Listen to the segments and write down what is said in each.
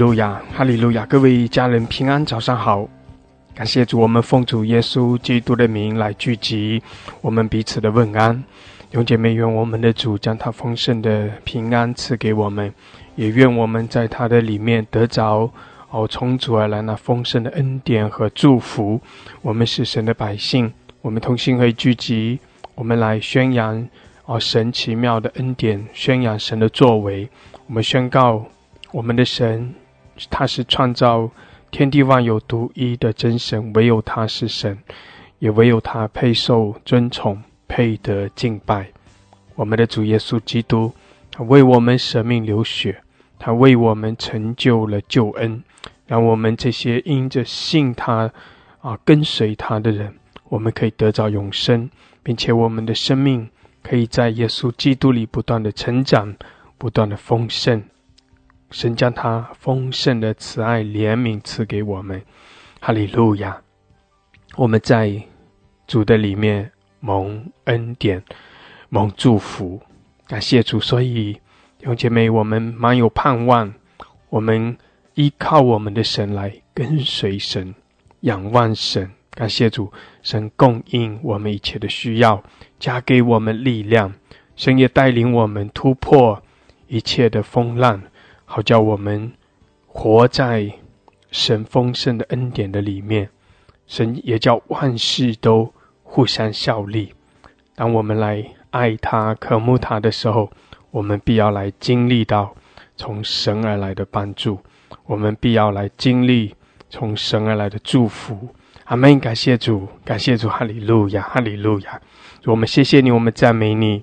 路亚，哈利路亚！各位家人平安，早上好！感谢主，我们奉主耶稣基督的名来聚集，我们彼此的问安。永姐妹，愿我们的主将他丰盛的平安赐给我们，也愿我们在他的里面得着哦，从主而来那丰盛的恩典和祝福。我们是神的百姓，我们同心会聚集，我们来宣扬哦神奇妙的恩典，宣扬神的作为。我们宣告。我们的神，他是创造天地万有独一的真神，唯有他是神，也唯有他配受尊崇，配得敬拜。我们的主耶稣基督，他为我们舍命流血，他为我们成就了救恩，让我们这些因着信他啊跟随他的人，我们可以得到永生，并且我们的生命可以在耶稣基督里不断的成长，不断的丰盛。神将他丰盛的慈爱怜悯赐给我们，哈利路亚！我们在主的里面蒙恩典、蒙祝福，感谢主。所以弟兄姐妹，我们满有盼望，我们依靠我们的神来跟随神、仰望神。感谢主，神供应我们一切的需要，加给我们力量。神也带领我们突破一切的风浪。好叫我们活在神丰盛的恩典的里面，神也叫万事都互相效力。当我们来爱他、渴慕他的时候，我们必要来经历到从神而来的帮助，我们必要来经历从神而来的祝福。阿门！感谢主，感谢主，哈利路亚，哈利路亚！我们谢谢你，我们赞美你。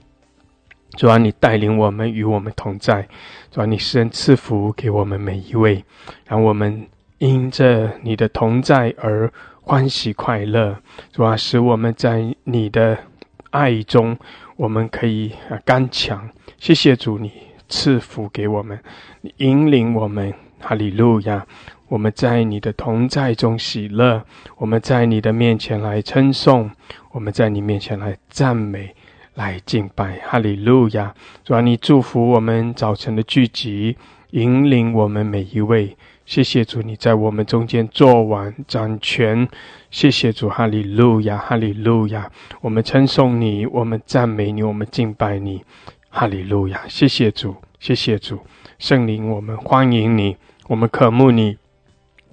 主啊，你带领我们，与我们同在。主啊，你施恩赐福给我们每一位，让我们因着你的同在而欢喜快乐。主啊，使我们在你的爱中，我们可以啊刚强。谢谢主，你赐福给我们，你引领我们。哈利路亚！我们在你的同在中喜乐，我们在你的面前来称颂，我们在你面前来赞美。来敬拜，哈利路亚！主啊，你祝福我们早晨的聚集，引领我们每一位。谢谢主，你在我们中间做完掌权。谢谢主，哈利路亚，哈利路亚！我们称颂你，我们赞美你，我们敬拜你，哈利路亚！谢谢主，谢谢主，圣灵，我们欢迎你，我们渴慕你，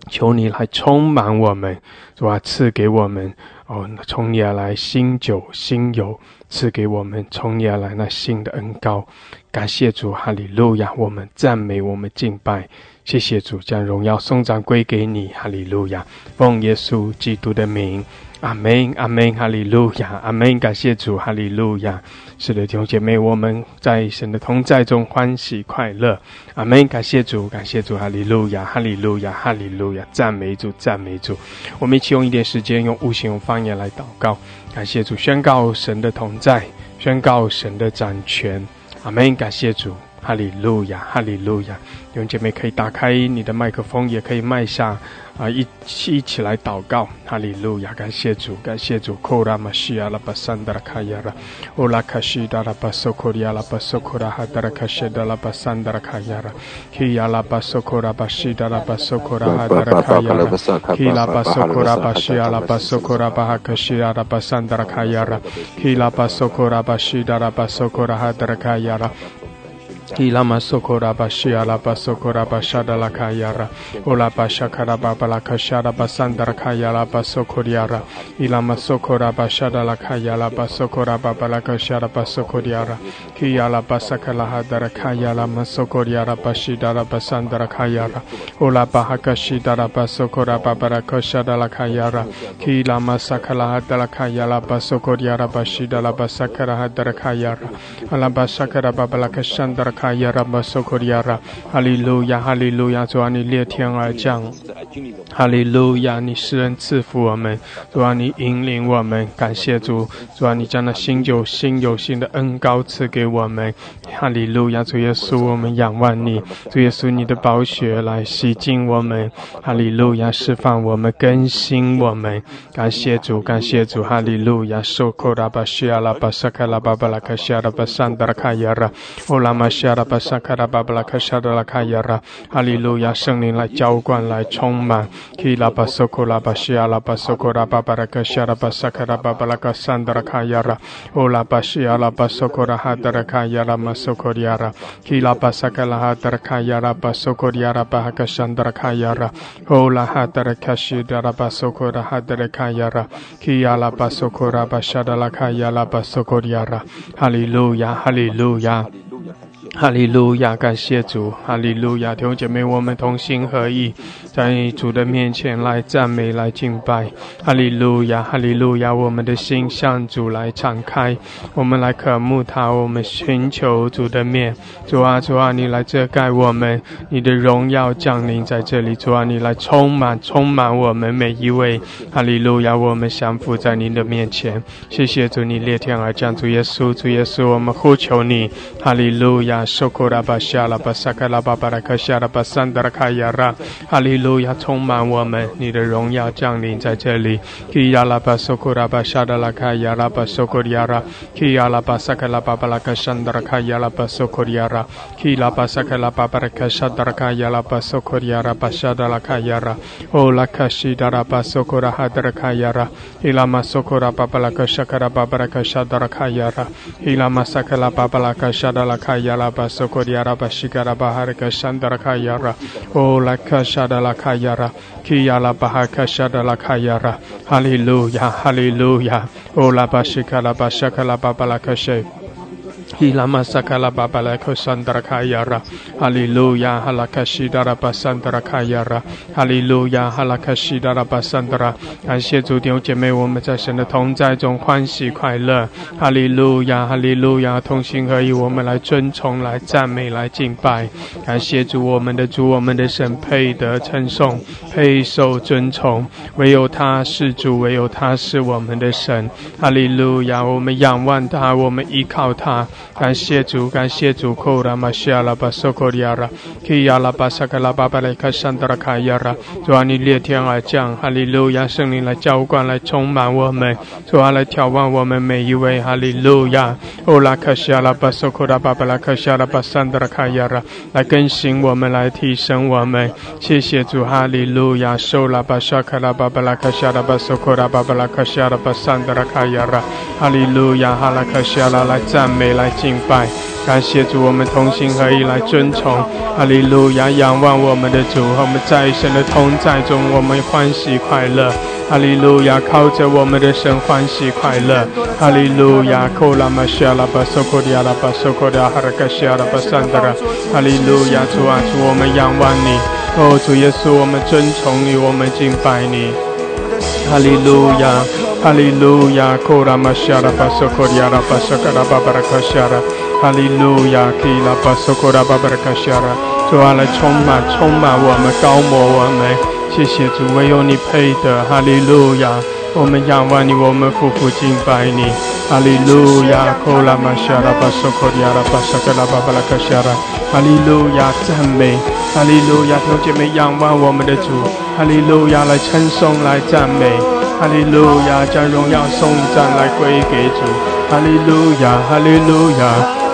求你来充满我们，主啊，赐给我们哦，从你而来新酒新油。赐给我们从你而来那新的恩高。感谢主，哈利路亚！我们赞美，我们敬拜，谢谢主，将荣耀颂赞归给你，哈利路亚！奉耶稣基督的名，阿门，阿门，哈利路亚，阿门！感谢主，哈利路亚！是的，弟兄姐妹，我们在神的同在中欢喜快乐，阿门！感谢主，感谢主，哈利路亚，哈利路亚，哈利路亚！赞美主，赞美主！我们一起用一点时间，用悟性、用方言来祷告。感谢主，宣告神的同在，宣告神的掌权。阿门！感谢主，哈利路亚，哈利路亚。弟兄姐妹可以打开你的麦克风，也可以麦下。啊，一起一起来祷告，哈利路亚，感谢主，感谢主。库拉玛西亚拉巴桑达拉卡亚拉，乌拉卡西达拉巴索库里亚拉巴索库拉哈达拉卡西达拉巴桑达拉卡亚拉，基亚拉巴索库拉巴西达拉巴索库拉哈达拉卡亚拉，基拉巴索库拉巴西亚拉巴索库拉巴哈卡西亚拉巴桑达拉卡亚拉，基拉巴索库拉巴西达拉巴索库拉哈达拉卡亚拉。Ilama sokora bashia la basokora bashada la kayara. Ola bashakara babala kashara basandara kayala basokoriara. Ilama sokora bashada la kayala basokora babala kashara basokoriara. Kiyala basakala hadara kayala masokoriara bashidara basandara kayara. Ola bahakashidara basokora babala kashada la kayara. Kila masakala hadara kayala basokoriara bashidala basakara hadara kayara. Ala basakara babala kashandara 卡亚拉巴索科利亚拉，哈利路亚，哈利路亚，主啊，你裂天而降，哈利路亚，你施恩赐福我们，主啊，你引领我们，感谢主，主啊，你将那新酒新有新的恩高赐给我们，哈利路亚，主耶稣，我们仰望你，主耶稣，你的宝血来洗净我们，哈利路亚，释放我们，更新我们，感谢主，感谢主，哈利路亚，索科拉巴西亚拉巴萨卡拉巴巴拉卡西亚拉巴桑达拉卡亚拉，欧拉玛西。西拉巴萨卡拉巴巴拉卡沙德拉卡亚拉，哈利路亚，圣灵来浇灌，来充满。基拉巴索库拉巴西阿拉巴索库拉巴巴拉卡西阿拉巴萨卡拉巴巴拉卡桑德拉卡亚拉，欧拉巴西阿拉巴索库拉哈德拉卡亚拉马索库里亚拉，基拉巴萨卡拉哈德拉卡亚拉巴索库里亚拉巴哈卡桑德拉卡亚拉，欧拉哈德拉卡西德拉巴索库拉哈德拉卡亚拉，基阿拉巴索库拉巴沙德拉卡亚拉巴索库里亚拉，哈利路亚，哈利路亚。哈利路亚，感谢主！哈利路亚，弟兄姐妹，我们同心合意，在主的面前来赞美、来敬拜。哈利路亚，哈利路亚，我们的心向主来敞开，我们来渴慕他，我们寻求主的面。主啊，主啊，你来遮盖我们，你的荣耀降临在这里。主啊，你来充满、充满我们每一位。哈利路亚，我们降服在您的面前。谢谢主，你裂天而降，主耶稣，主耶稣，我们呼求你。哈利路亚。苏库拉巴夏拉巴萨卡拉巴巴拉克夏拉巴桑德拉卡亚拉，哈利路亚，充满我们，你的荣耀降临在这里。基亚拉巴苏库拉巴夏德拉卡亚拉巴苏库里亚拉，基亚拉巴萨卡拉巴巴拉克桑德拉卡亚拉巴苏库里 Raba Sokodia Raba Shigara Baharika Shandarakayara. O Laka Shadalakayara. Kiyala Bahaka Shadalakayara. Hallelujah Hallelujah. O Laba Shikala Bashakala Babalakashe 伊拉玛萨卡拉巴巴莱克桑德拉卡亚拉，哈利路亚，哈拉卡西达拉巴桑德拉卡亚拉，哈利路亚，哈拉卡西达拉巴桑德拉。感谢主弟兄姐妹，我们在神的同在中欢喜快乐，哈利路亚，哈利路亚，同心合意，我们来尊崇、来赞美、来敬拜。感谢主，我们的主，我们的神配得称颂，配受尊崇，唯有他是主，唯有他是我们的神。哈利路亚，我们仰望他，我们依靠他。感谢主，感谢主，库拉玛西亚拉巴索库里亚拉，基亚拉巴萨卡拉巴巴雷卡桑德拉卡亚拉，主啊，你裂天而降，哈利路亚，圣灵来浇灌，来充满我们，主啊，来眺望我们每一位，哈利路亚，欧拉卡西亚拉巴索库拉巴巴拉卡西亚拉巴桑德拉卡亚拉，来更新我们，来提升我们，谢谢主，哈利路亚，受拉巴沙卡拉巴巴拉卡西亚拉巴索库拉巴巴拉卡西亚拉巴桑德拉卡亚拉，哈利路亚，哈拉卡西亚拉来赞美来。敬拜，感谢主，我们同心合意来尊崇，哈利路亚，仰望我们的主，我们在神的同在中，我们欢喜快乐，哈利路亚，靠着我们的神欢喜快乐，哈利路亚，库拉玛西亚拉巴索库迪亚拉巴索库迪亚哈拉卡西亚拉巴桑德拉，哈利路亚，主啊，主，我们仰望你，哦，主耶稣，我们尊崇你，我们敬拜你，哈利路亚。哈利路亚，库拉玛西亚拉巴索库里亚拉巴索卡拉巴巴拉卡西亚拉，哈利路亚，基拉巴索库拉巴巴拉卡西亚拉，主啊，来充满充满我们，高摩我们，谢谢主，唯有你配得，哈利路亚，我们仰望你，我们夫妇敬拜你，哈利路亚，库拉玛西亚拉巴索库里亚拉巴索卡拉巴巴拉卡西亚拉，哈利路亚，赞美，哈利路亚，同姐妹仰望我们的主，哈利路亚，来称颂，来赞美。哈利路亚，将荣耀颂赞来归给主。哈利路亚，哈利路亚。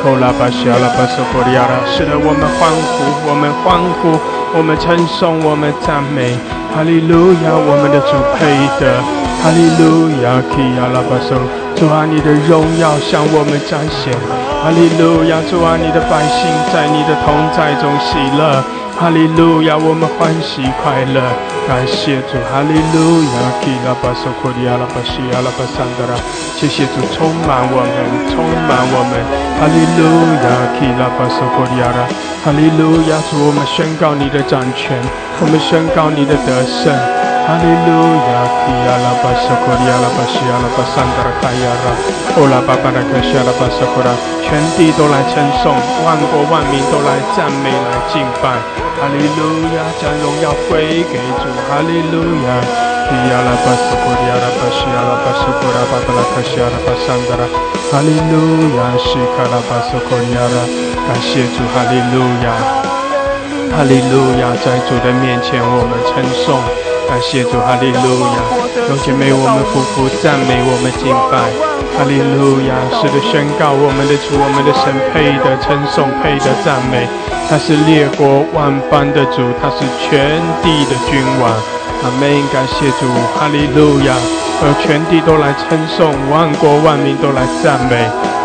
哦拉巴西阿拉巴索波利亚拉，使得我们欢呼，我们欢呼，我们称颂，我们赞美。哈利路亚，我们的主配的。哈利路亚，基亚拉巴索，主啊，你的荣耀向我们彰显。哈利路亚，主啊，你的百姓在你的同在中喜乐。哈利路亚，我们欢喜快乐，感谢主。哈利路亚，基拉巴索库里亚拉巴西亚拉巴桑德拉，谢谢主充满我们，充满我们。哈利路亚，基拉巴索库里亚拉，哈利路亚，主我们宣告你的掌权，我们宣告你的得胜。哈利路亚，基亚拉巴索库里亚拉巴西亚拉巴桑德拉卡亚拉，欧拉巴巴拉卡西亚拉巴索库拉，全地都来称颂，万国万民都来赞美来敬拜。哈利路亚，将荣耀归给主。哈利路亚，基亚拉巴斯库利亚拉巴西亚拉巴斯库拉巴巴拉卡西亚拉巴桑德拉。哈利路亚，西卡拉巴斯库亚拉，感谢主。哈利路亚，哈利路亚，在主的面前我们称颂，谢主。哈利路亚。弟兄姐妹，我们夫妇赞美，我们敬拜，哈利路亚！是的，宣告我们的主，我们的神配的称颂，配的赞美。他是列国万邦的主，他是全地的君王。阿门！感谢主，哈利路亚！而全地都来称颂，万国万民都来赞美。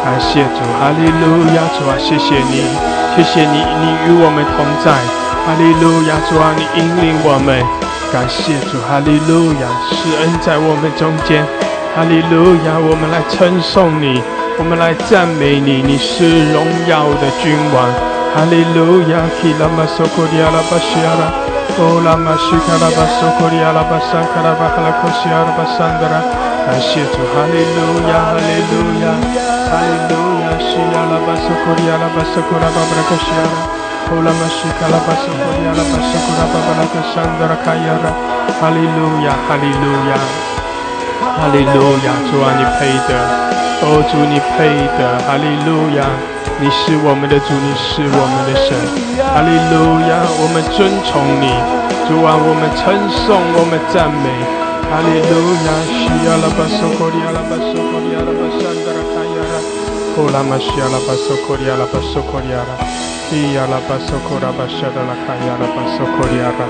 感谢主，哈利路亚！主啊，谢谢你，谢谢你，你与我们同在。哈利路亚！主啊，你引领我们。感谢主，哈利路亚！施恩在我们中间，哈利路亚！我们来称颂你，我们来赞美你，你是荣耀的君王，哈利路亚！基拉玛索库里阿拉巴西阿拉，欧拉玛西卡拉巴索库里阿拉巴桑卡拉巴哈拉库西阿拉巴桑德拉，感谢主，哈利路亚，哈利路亚，哈利路亚！西阿拉巴索库里阿拉巴索库拉巴布拉库西阿拉。呼啦嘛西卡拉巴苏库里阿拉巴苏库拉巴巴拉克山德拉卡亚拉，哈利路亚，哈利路亚，哈利路亚，主啊你配的，哦主你配的，哈利路亚，你是我们的主，你是我们的神，哈利路亚，我们尊崇你，主啊我们称颂，我们赞美，哈利路亚，西阿拉巴苏库里阿拉巴苏库里阿拉巴山德拉卡亚拉，呼啦嘛西阿拉巴苏库里阿拉巴苏库里阿拉。伊亚拉巴索库拉巴沙达拉卡亚拉巴索库里亚拉，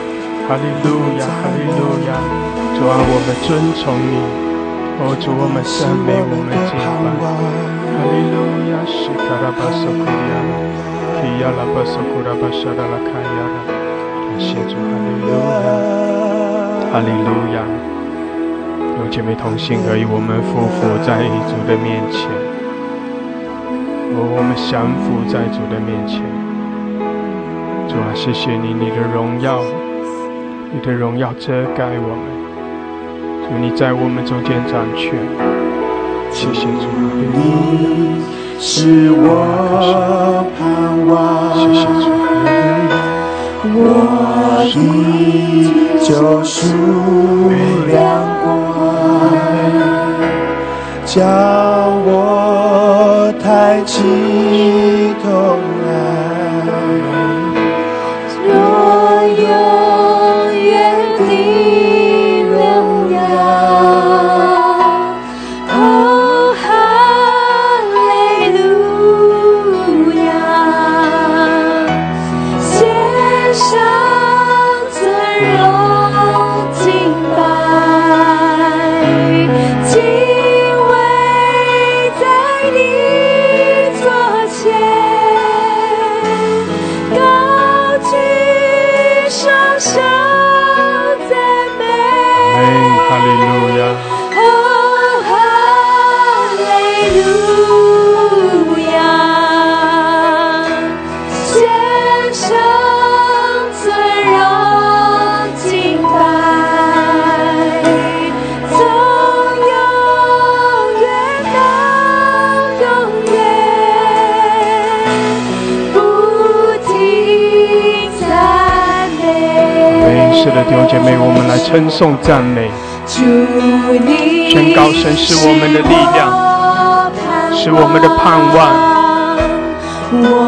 哈利路亚，哈利路亚，主啊，我们尊崇你，哦，主我们赞美，我们敬拜，哈利路亚，西卡拉巴索库里亚拉，巴索库拉巴沙达拉卡亚，感谢主，哈利路亚，哈利路亚，有姐妹同心而已，我们夫妇在主的面前，哦，我们降服在主的面前。主啊，谢谢你，你的荣耀，你的荣耀遮盖我们。主，你在我们中间掌权。谢谢主，你是我盼望。谢谢主，我的救赎亮光，将我抬起头弟兄姐妹，我们来称颂赞美，宣告神是我们的力量，是我们的盼望。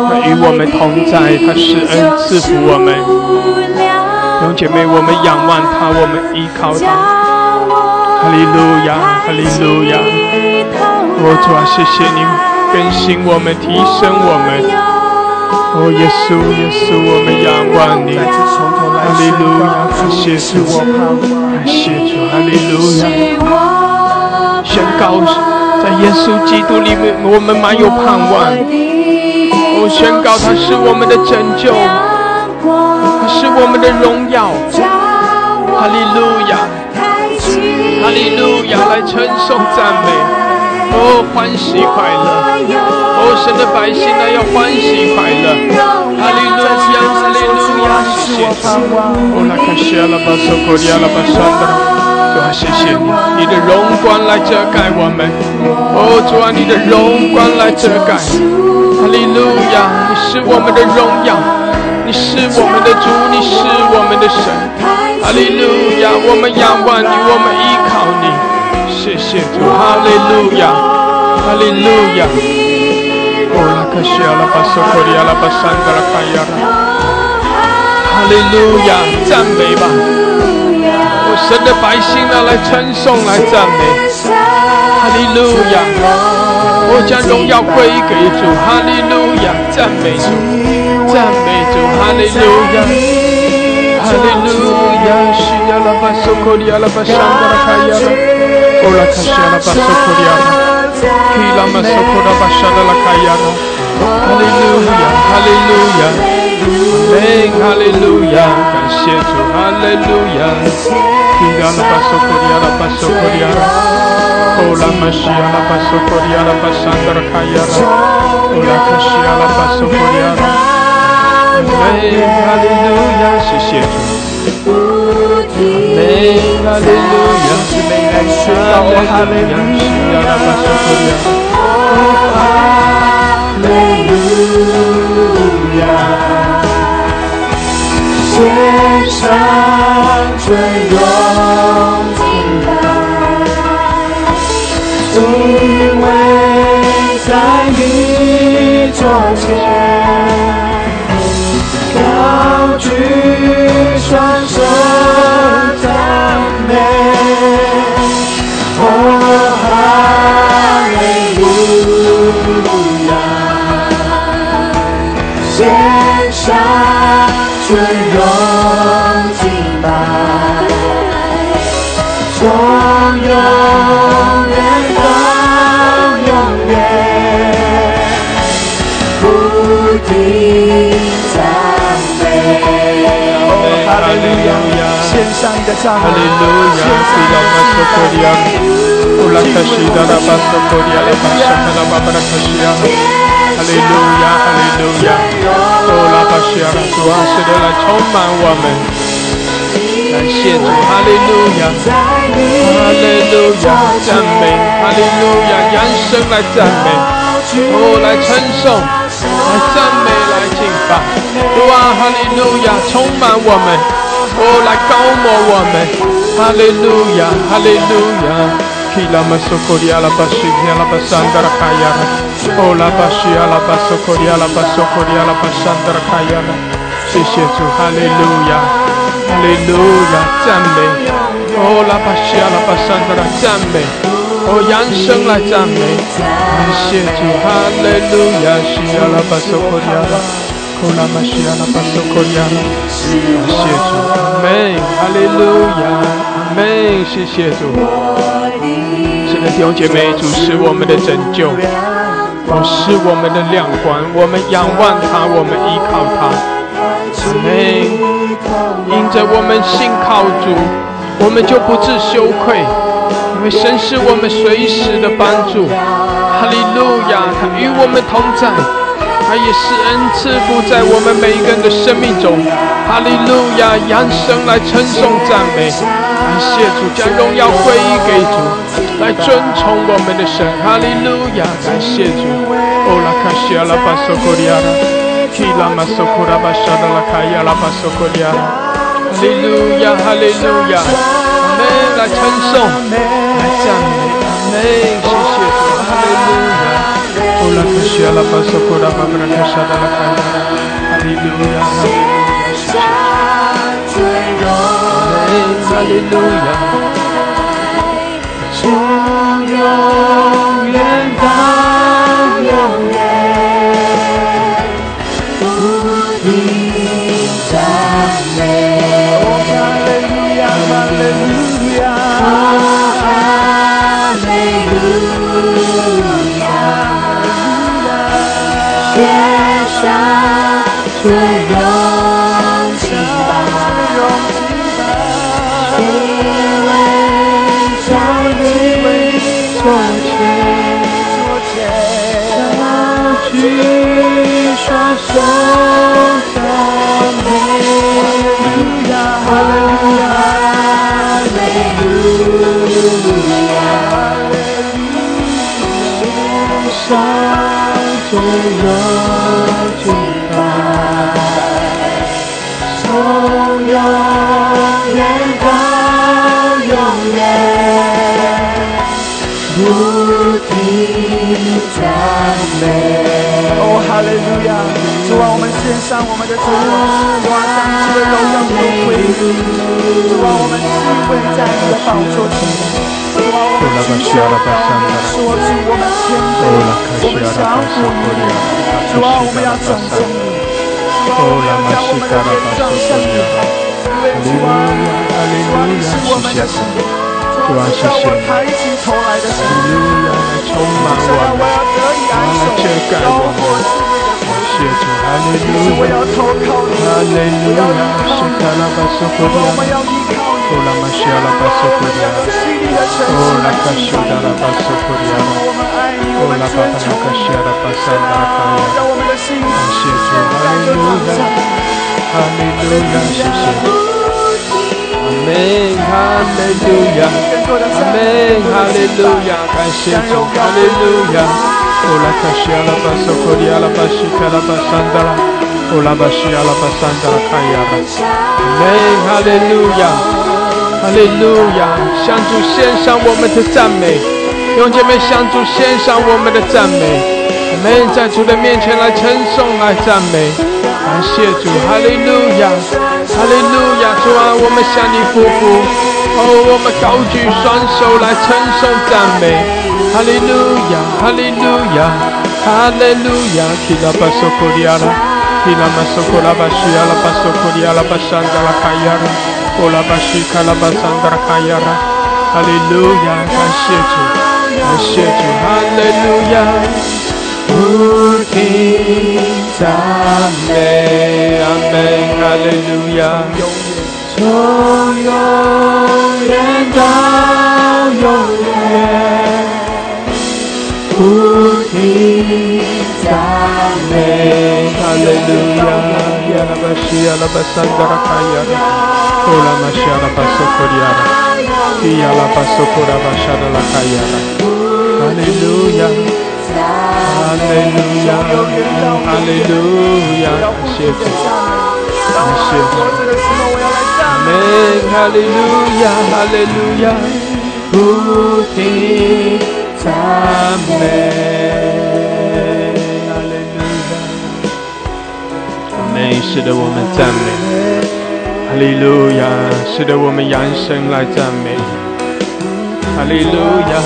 他与我们同在，他施恩赐福我们。弟兄姐妹，我们仰望他，我们依靠他。哈利路亚，哈利路亚。我主啊，谢谢你更新我们，提升我们。哦，耶稣，耶稣，我们仰望你，哈利路亚，感谢主，我感谢主，哈利路亚，宣告在耶稣基督里面，我们满有盼望。我宣告他是我们的拯救，他是我们的荣耀，哈利路亚，哈利路亚，来称颂赞美，哦，欢喜快乐。哦，神的百姓呢要欢喜快乐，哈利路亚，哈利路亚，谢谢。哦，那卡西阿拉巴索科利阿拉巴山的，主啊，谢谢你，你的荣光来遮盖我们。哦，主啊，你的荣光来遮盖。哈利路亚，你是我们的荣耀，你是我们的主，你是我们的神。哈利路亚，我们仰望你，我们依靠你。谢谢主，哈利路亚，哈利路亚。哈利路亚，赞美吧！我神的百姓呢，来称颂，来赞美，哈利路亚！我将荣耀归给主，哈利路亚！赞美主，赞美主，哈利路亚，哈利路亚！西呀拉巴 苏库里亚拉巴山达拉卡亚拉，欧拉卡西亚拉巴苏库里亚拉，基拉马苏库拉巴沙达拉卡亚拉，哈利路亚，哈利路亚，阿门，哈利路亚，感谢主，哈利路亚。Kira la paso koria la paso koria Ola mashia la paso koria la pasandra kaya Ola kashia la paso koria Amen, hallelujah, 谢谢主。Amen, hallelujah, 我说美丽的还美丽的白的赞美，哈利路亚，基拉马苏库里亚，乌拉卡西达拉巴苏库里亚拉巴沙卡拉巴巴拉卡西亚，哈利路亚，哈利路亚，哦拉巴西亚，主啊，是的来充满我们，感谢主，哈利路亚，哈利路亚，赞美，哈利路亚，扬声来赞美，哦来称颂，来赞美，来敬拜，主啊，哈利路亚，充满我们。哦，来高摩我们，哈利路亚，哈利路亚。基拉马苏库里阿拉巴西亚拉巴山达拉卡亚拉，哦拉巴西亚拉巴苏库里阿拉巴苏库里阿拉巴山达拉卡亚拉。谢谢主，哈利路亚，哈利路亚，赞美。哦拉巴西亚拉巴山达拉赞美，哦扬声来赞美，感谢主，哈利路亚，西亚拉巴苏库里阿拉。库拉玛西亚拉巴苏库里亚拉，谢主，阿门，哈利路亚，阿门，谢谢主。是的，弟兄姐妹，主是我们的拯救，主是我们的亮光，我们仰望他，我们依靠他。阿门。因着我们信靠主，我们就不致羞愧，因为神是我们随时的帮助。哈利路亚，他与我们同在。他也是恩赐福在我们每一个人的生命中，哈利路亚，扬声来称颂赞美，感谢主将荣耀归给主，来尊崇我们的神，哈利路亚，感谢主。哦拉卡西亚拉巴索库利亚拉，基拉马索库拉巴沙达拉卡亚拉巴索库利亚拉，哈利路亚，哈利路亚，阿门，来称颂，来赞美，阿门，谢谢，Ola kashia la paso kora babra kasha da la kaya. Hallelujah, hallelujah. Hallelujah. 从永远到永远，从永远到永远，不停赞美。哦，哈利路亚！主啊，我们献上我们的主，主啊，将一切的荣耀归于你。主啊，我们敬跪在你的宝座前。主啊，我们敬拜你，说主我们谦卑，我们降服你。主啊，我们要尊重你。主啊，我们要将我们的脸上向你看，因为主啊，主啊，你是我们的神。主啊，谢谢你。抬起头来的神，充满我们，来遮盖我们。谢主，哈利路亚，哈利路亚，是卡拉巴索库迪亚，乌拉玛西亚拉巴索库迪亚，乌拉卡西达拉巴索库迪亚，乌拉巴巴拉卡西亚拉巴萨达拉卡亚，谢主，哈利路亚，哈利路亚，谢谢，阿门，哈利路亚，阿门，哈利路亚，感谢主，哈利路亚。Ola kashia la baso kodia la bashi kala basanda la Ola bashia la basanda la kayara Amen Hallelujah 哈利路亚向主献上我们的赞美弟兄姐妹向主献上我们的赞美。我们在主的面前来称颂来赞美。感谢主。哈利路亚哈利路亚主啊我们向你匍匐哦我们高举双手来称颂赞美。哈利路亚，哈利路亚，哈利路亚，基拉巴索库里亚拉，基拉马索库拉巴西亚拉巴索库里亚拉巴山达拉卡亚拉，库拉巴西卡拉巴山达拉卡亚拉，哈利路亚，感谢主，感谢主，哈利路亚，不停赞美，阿门，哈利路亚，从永远到永远。不停赞美，哈利路亚，亚拉巴西亚拉巴桑达拉卡亚拉，欧拉玛西亚拉巴索库阿门！使得我们赞美，哈利路亚！使得我们扬声来赞美，哈利路亚！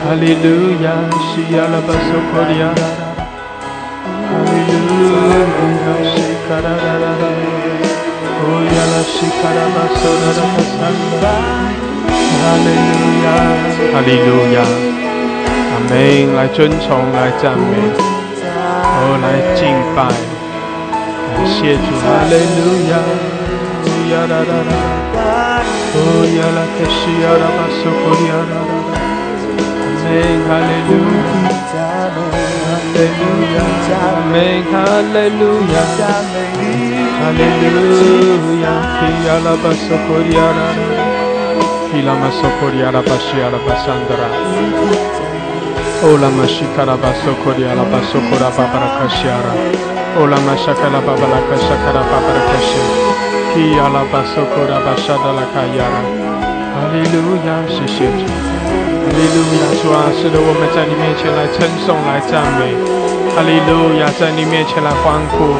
哈利路亚！西亚拉巴索科利亚，哈利路亚！西卡拉拉拉拉，哦呀拉西卡拉巴索拉拉巴萨拉。哈利路亚，哈利路亚，阿门！来尊崇，来赞美，哦，来敬拜，谢主，哈利路亚，呀啦啦啦，哦呀啦，开始呀啦，巴苏库呀啦啦啦，阿门！哈利路亚，哈利路亚，阿门！哈利路亚，哈利路亚，呀啦，巴苏库呀啦啦。Kilama sokori arabashi arabasandra. Ola mashikara basokori arabasokora babarakashiara. Ola mashakala babalakashakara babarakashi. Ki alabasokora bashada lakayara. 哈利路亚，谢谢主。哈利路亚，主啊，是的，我们在你面前来称颂、来赞美。哈利路亚，在你面前来欢呼。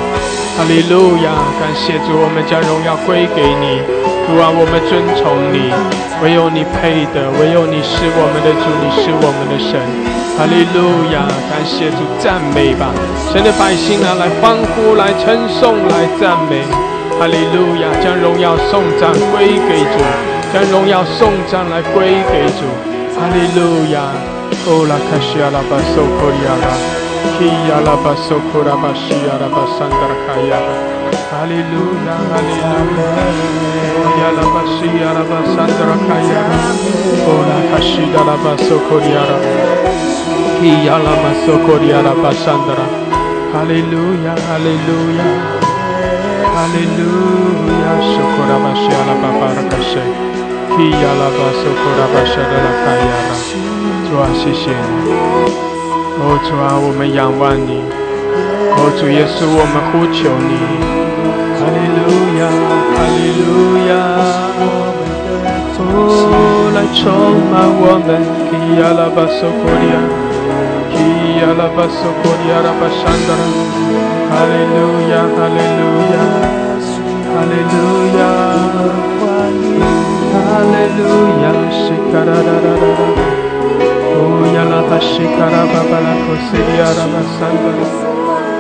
哈利路亚，感谢主，我们将荣耀归给你。主啊，我们尊崇你，唯有你配的，唯有你是我们的主，你是我们的神。哈利路亚，感谢主，赞美吧，神的百姓啊，来欢呼，来称颂，来赞美。哈利路亚，将荣耀颂赞归给主，将荣耀颂赞来归给主。哈利路亚，哦拉卡西亚拉巴索库里亚拉，基亚拉巴索库拉巴西亚拉巴桑达拉卡亚拉。哈利路亚，哈利路亚，亚拉巴西亚拉巴桑德拉卡亚，欧拉卡西达拉巴索库里亚拉，基亚拉巴索库里亚拉巴桑德拉，哈利路亚，哈利路亚，哈利路亚，索库拉巴西亚拉巴巴拉卡西，基亚拉巴索库拉巴沙德拉卡亚拉，主啊，谢谢你，哦，主啊，我们仰望你，哦，主耶稣，我们呼求你。哈利路亚，哈利路亚，哦，来充满我们，基亚拉巴索库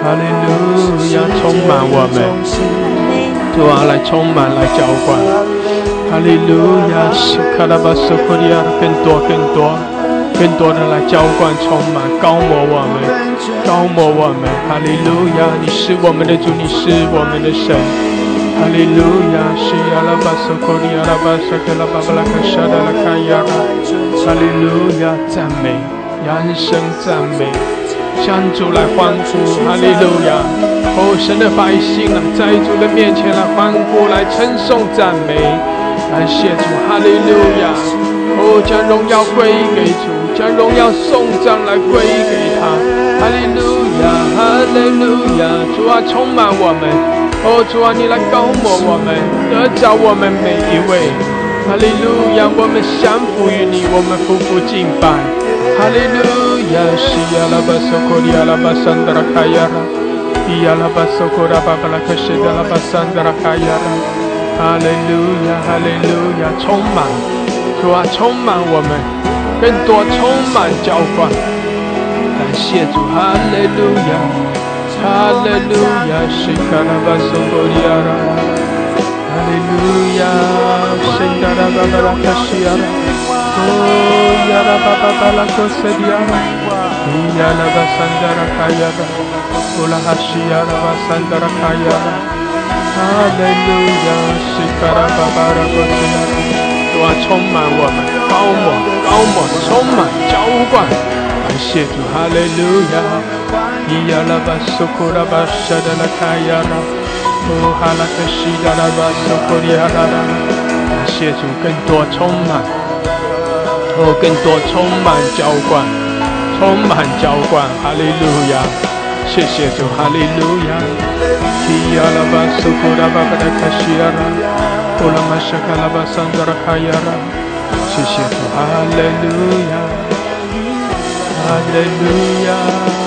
哈利路亚，充满我们，主啊，来充满，来浇灌，哈利路亚，西卡拉巴苏库里亚，更多更多，更多的来浇灌，充满，高摩我们，高摩我们，哈利路亚，你是我们的主，你是我们的神。哈利路亚，西亚拉巴索科里亚拉巴萨克拉巴巴拉卡沙达拉卡亚拉，哈利路亚，赞美，扬声赞美，向主来欢呼，哈利路亚，哦，神的百姓啊，在主的面前来欢呼，来称颂赞美，感谢主，哈利路亚，哦，将荣耀归给主，将荣耀颂赞来归给他，哈利路亚，哈利路亚，主啊，充满我们。哦，主啊，你来高抹我们，得着我们每一位。哈利路亚，我们降服于你，我们夫妇敬拜。哈利路亚，西亚拉巴索科利亚拉巴桑德拉卡亚拉，伊亚拉巴索科拉巴巴拉克西德拉巴桑德拉卡亚拉。哈利路亚，哈利路亚，充满，主啊，充满我们，更多充满浇灌。感谢主，哈利路亚。Hallelujah, Shikarabasokoriara. Hallelujah, Shindarababala Kashiara. Oh, Yarababala Kosediara. Yalaba Sandara Kayara. Ulahashiara Basandara Kayara. Hallelujah, Shikarababara Kosediara. 主啊，充满我们，高抹高抹，充满浇灌，感谢主，哈利路亚。伊呀拉巴苏库拉巴沙达拉卡亚拉，乌哈拉克西达拉巴苏库里亚拉拉，感谢主更多充满，哦更多充满浇灌，充满浇灌，哈利路亚，谢谢主，哈利路亚，伊呀拉巴苏库拉巴格达卡西亚拉，乌拉玛沙卡拉巴桑德拉卡亚拉，谢谢主，哈利路亚，哈利路亚。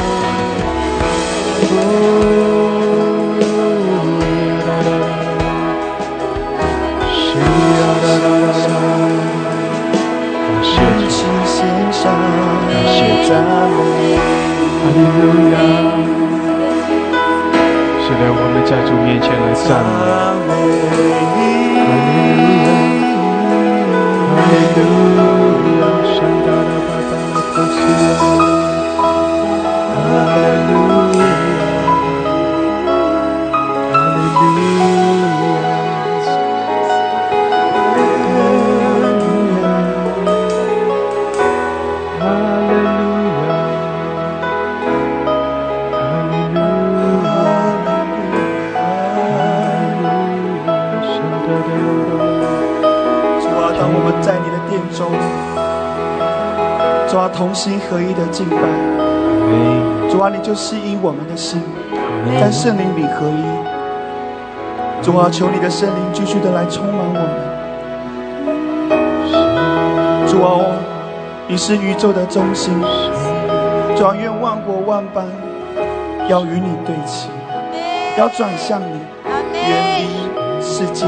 主啊，你就吸引我们的心，但圣灵里合一。主啊，求你的圣灵继续的来充满我们。主啊，你是宇宙的中心，主啊，愿万国万邦要与你对齐，要转向你，远离世界。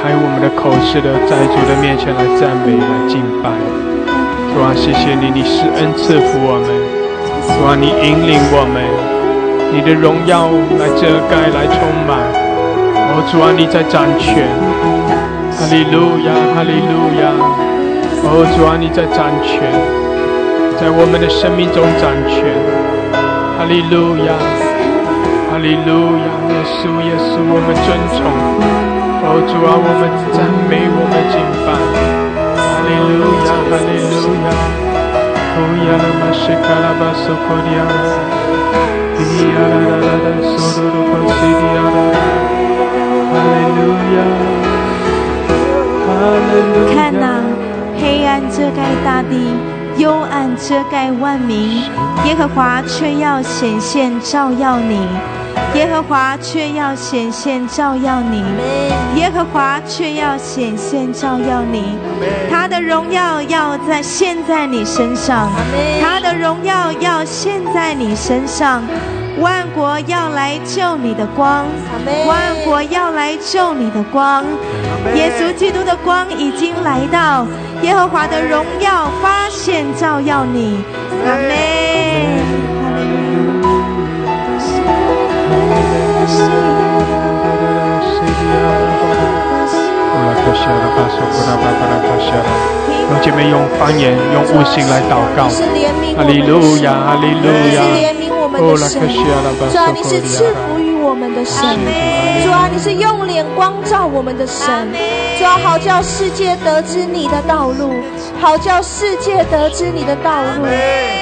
开我们的口，是的，在主的面前来赞美，来敬拜，主啊，谢谢你，你是恩赐福我们，主啊，你引领我们。你的荣耀来遮盖，来充满。哦，主啊，你在掌权。哈利路亚，哈利路亚。哦，主啊，你在掌权，在我们的生命中掌权。哈利路亚，哈利路亚，耶稣，耶稣，我们尊崇。哦，主啊，我们赞美，我们敬拜。哈利路亚，哈利路亚。哦呀啦嘛西卡拉巴索科迪亚拉，咿呀啦啦啦啦索罗罗巴西迪亚拉。哈利路亚，哈利路亚。看呐，黑暗遮盖大地，幽暗遮盖万民，耶和华却要显现照耀你。耶和华却要显现照耀你，耶和华却要显现照耀你，他的荣耀要在现在你身上，他的荣耀要现在你身上，万国要来救你的光，万国要来救你的光，耶稣基督的光已经来到，耶和华的荣耀发现照耀你，阿门。用姐妹用方言、用悟性来祷告。哈利路亚，哈利路亚。哦，拉克西亚拉巴索主啊，你是赐福于我们的神。主啊，你是用脸光照我们的神。主啊，好叫世界得知你的道路，好叫世界得知你的道路，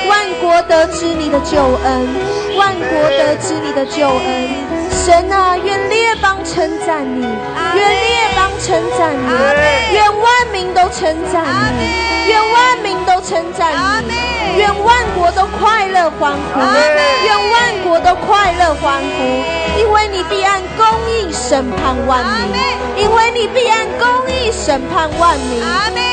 万国得知你的救恩，万国得知你的救恩。神啊，愿列邦称赞你，愿列邦称赞你，愿万民都称赞你，愿万民都称赞你，愿万国都快乐欢呼，愿万国都快乐欢呼，因为你必按公义审判万民，因为你必按公义审判万民，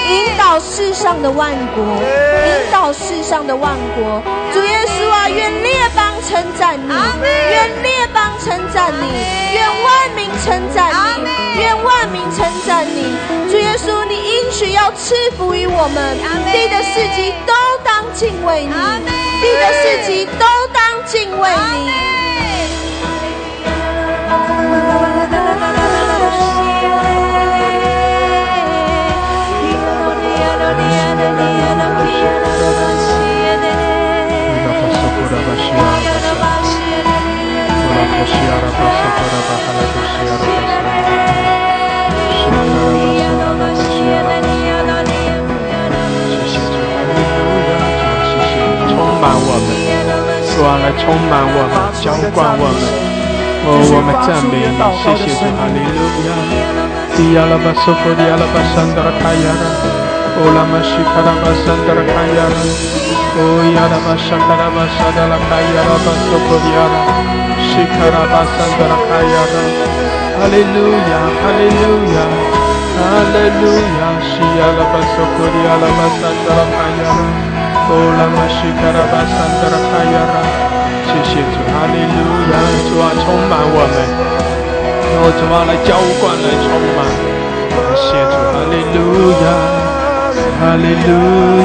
引导世上的万国，引导世上的万国。主耶稣啊，愿列邦称赞你，愿列邦称赞。你，愿万民称赞你，愿万民称赞你。主耶稣，你应许要赐福于我们，地的四极都当敬畏你，地的四极都当敬畏你。来充满我们，浇灌我们。哦，我们赞美你，谢谢主，哈利路亚。迪亚拉巴索科迪亚拉巴山达拉卡亚拉，哦拉玛西卡拉巴山达拉卡亚拉，哦亚拉巴山达拉巴山达拉卡亚拉巴索科迪亚拉，西卡拉巴山达拉卡亚拉，哈利路亚，哈利路亚，哈利路亚，西亚拉巴索科迪亚拉巴山达拉卡亚拉，哦拉玛西卡拉巴山达拉卡亚拉。谢谢主，哈利路亚！主啊，充满我们，然后主啊来浇灌，来充满。谢谢主，哈利路亚，哈利路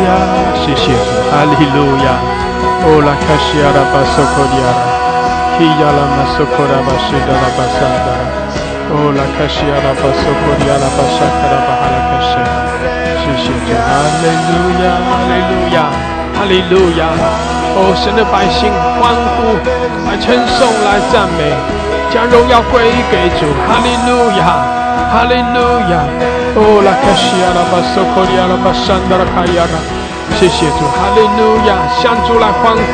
亚！谢谢主，哈利路亚。哦，拉卡西亚拉巴索科迪亚，哈。利路亚，哈利路亚，哈利路亚。哦，神的百姓欢呼，来称颂，来赞美，将荣耀归给主。哈利路亚，哈利路亚。哦，拉卡西亚拉巴索科谢谢主。哈利路亚，向主来欢呼。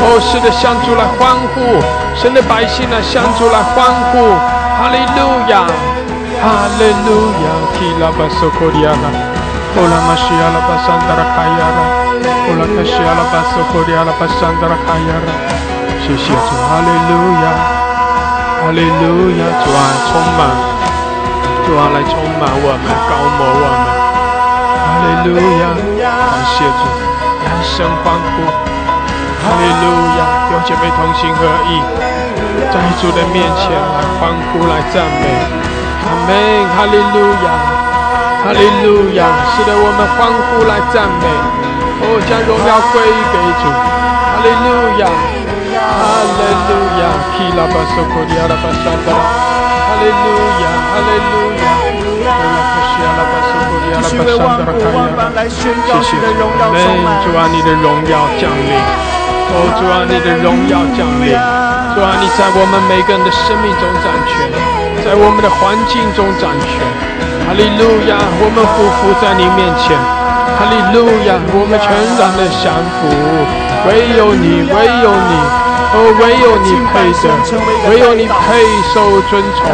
哦，是的，向主来欢呼。神的百姓来向主来欢呼。哈利路亚，哈利路亚，提拉巴索科利亚拉，哦拉玛西亚拉巴山达拉卡亚拉。哦，拉卡西阿拉巴索科里阿拉巴山达拉卡亚拉，谢谢主，哈利路亚，哈利路亚，主啊充满，主啊来充满我们，高摩我们，哈利路亚，感谢主，人声欢呼，哈利路亚，有姐妹同心合意，在主的面前来欢呼来赞美，阿门，哈利路亚，哈利路亚，使得我们欢呼来赞美。哦，将荣耀归给主，哈利路亚，哈利路亚，基拉巴索库利亚拉巴沙达，哈利路亚，哈利路亚，乌拉克西亚拉巴索库利亚拉巴沙达卡亚，谢谢。主，门主啊，你的荣耀降临，哦主啊，你的荣耀降临，主啊，你在我们每个人的生命中掌权，在我们的环境中掌权，哈利路亚，我们匍匐在你面前，哈利路亚，我们全然的降服，唯有你，唯有你。哦，唯有你配的，唯有你配受尊崇，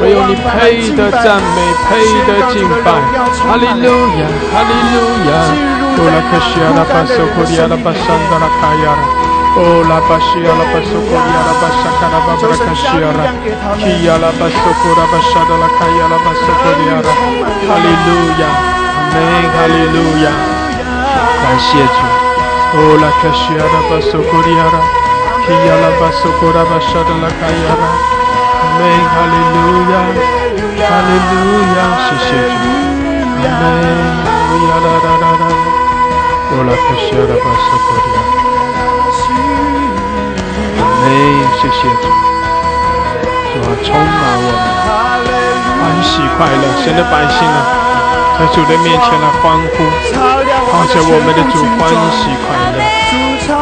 唯有你配的赞美，配的敬拜。哈利路亚，哈利路亚。哦，拉克西亚拉巴索库利亚拉巴桑达拉卡亚拉。哦，拉巴西亚拉巴索库利亚拉巴萨卡拉巴布拉卡西亚拉。基亚拉巴索库拉巴沙达拉卡亚拉巴索库利亚拉。哈利路亚，阿门，哈利路亚。感谢主。哦，拉克西亚拉巴索库里阿拉哈利路亚，哈利路亚，谢谢主。哈利，哈利路亚，哈利路亚，谢谢主。主啊，充满我们，欢喜快乐，神的百姓啊，在主的面前来欢呼，靠着我们的主欢喜快乐。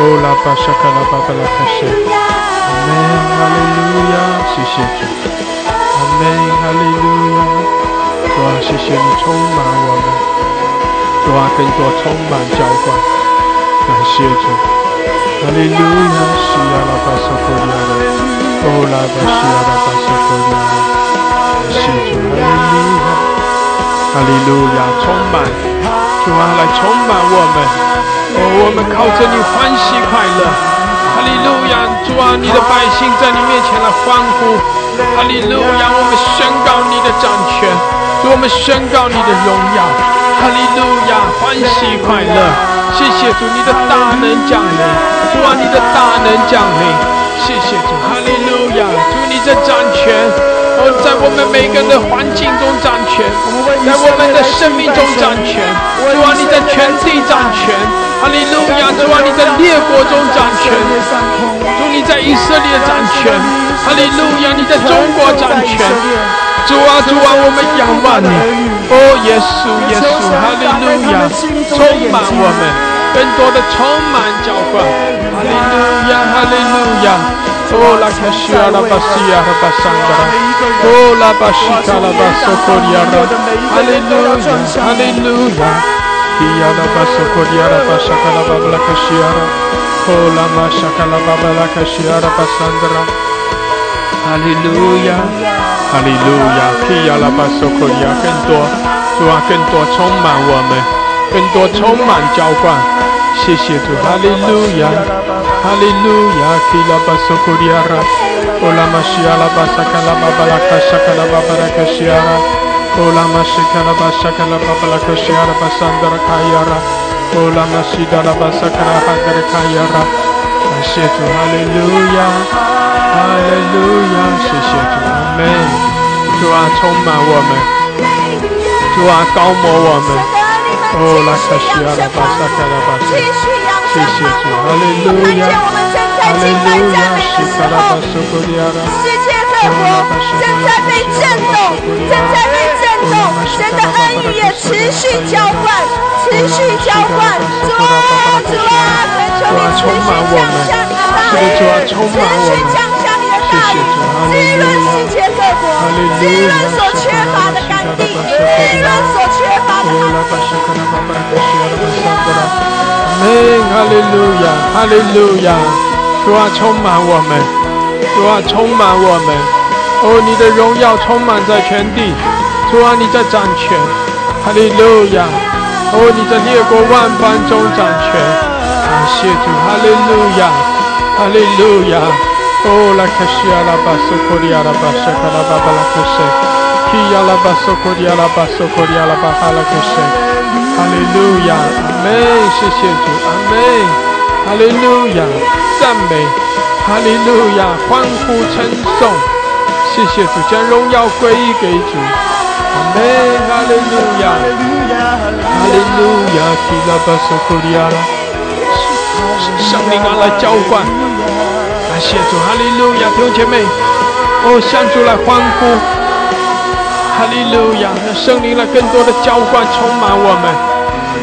哦，拉巴沙卡拉巴巴拉卡西，阿门，哈利路亚，谢谢主，阿门，哈利路亚，主啊，谢谢你充满我们，主啊，更多充满浇灌，感谢主，哈利路亚，西亚拉巴沙库利亚，哦，拉巴西亚拉巴沙库利亚，感谢主，哈利路亚，哈利路亚，充满，主啊，来充满我们。我们靠着你欢喜快乐，哈利路亚！主啊，你的百姓在你面前来欢呼，哈利路亚！我们宣告你的掌权，主，我们宣告你的荣耀，哈利路亚！欢喜快乐，谢谢主，你的大能降临，主啊，你的大能降临，谢谢主，哈利路亚！主，你在掌权。哦，在我们每个人的环境中掌权，在我们的生命中掌权。主啊，你在全地掌权。哈利路亚！主啊，你在列国中掌权。主，你在以色列掌权。哈利路亚！你在中国掌权。主啊，主啊，我们仰望你。哦，耶稣，耶稣，哈利路亚！充满我们，更多的充满浇灌。哈利路亚，哈利路亚。Oh la kashia la basia la basandra. Oh la bashika la basokoriara. Hallelujah, hallelujah. Kia la basokoriara basaka la babla kashiara. Oh la mashaka la babla kashiara basandra. Hallelujah, hallelujah. Kia la basokoria 更多，主啊，更多充满我们，更多充满浇灌。谢谢主，哈利路亚。Hallelujah, kila basokuriara. Ola mashiala basakala babalaka shakala babaraka shiara. Ola mashikala basakala babalaka shiara basandara kayara. Ola mashidala basakala hadara kayara. 感谢主，哈利路亚，哈利路亚，谢谢主，阿门。主啊，充满我们，主啊，高摩我们。哦，拉卡西阿拉巴萨卡拉巴萨。 谢谢主，哈利路亚，哈利路亚，西卡拉巴苏库利亚拉，世界各国正在被震动，正在被震动，神的恩雨也持续浇灌，持续浇灌，主啊，主啊，求你持续降下你的大雨，持续降下你的大雨，滋润世界各国，滋润所缺乏的干地，滋润所缺乏的海。阿门，哈利路亚，哈利路亚，主啊，充满我们，主啊，充满我们，哦，你的荣耀充满在全地，主啊，你在掌权，哈利路亚，哦，你在列国万邦中掌权，感谢主，哈利路亚，哈利路亚，哦，拉克西阿拉巴索科里阿拉巴沙卡拉巴巴拉克西，基亚拉巴索科里阿拉巴索科里阿拉巴哈拉克西，哈利路亚，阿门，谢谢主，阿门，哈利路亚，赞美，哈利路亚，欢呼称颂，谢谢主，将荣耀归给主，阿门，哈利路亚，哈利路亚，基拉巴索科里阿拉，圣灵啊来浇灌。感谢主，哈利路亚，弟兄姐妹，哦，向主来欢呼，哈利路亚，让圣灵来更多的浇灌充满我们。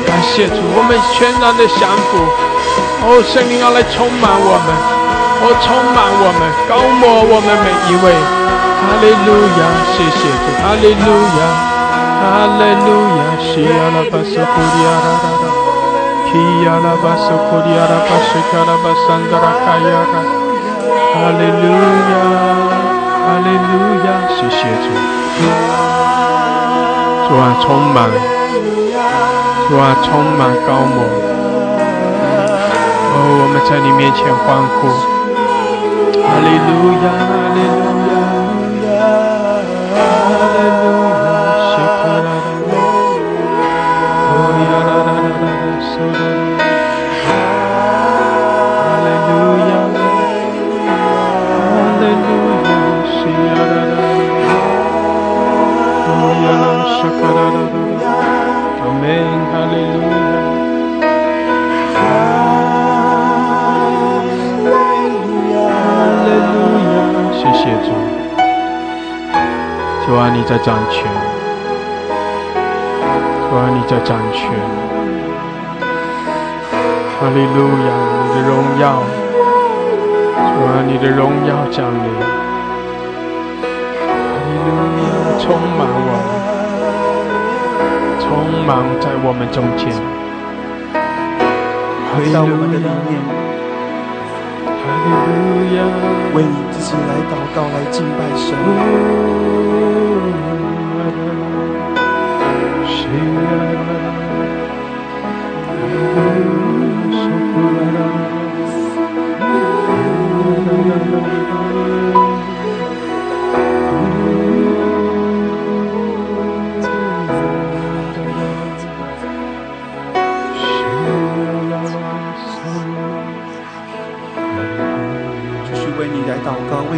感谢主，我们全然的降服，哦，圣灵要来充满我们，哦，充满我们，高摩我们每一位。哈利路亚，谢谢主，哈利路亚，哈利路亚，西亚拉巴索库里亚拉拉拉，基亚拉巴索库里亚拉巴西卡拉巴桑达拉卡亚拉。哈利路亚，哈利路亚，谢谢主，主啊充满，主啊充满高摩，哦我们在你面前欢呼，哈利路亚，哈利路主啊，你在掌权。主啊，你在掌权。哈利路亚，你的荣耀。主啊，你的荣耀降临。哈利路亚，充满我们，充满在我们中间。回到我们的里面，哈利路亚，为你自己来祷告，来敬拜神。继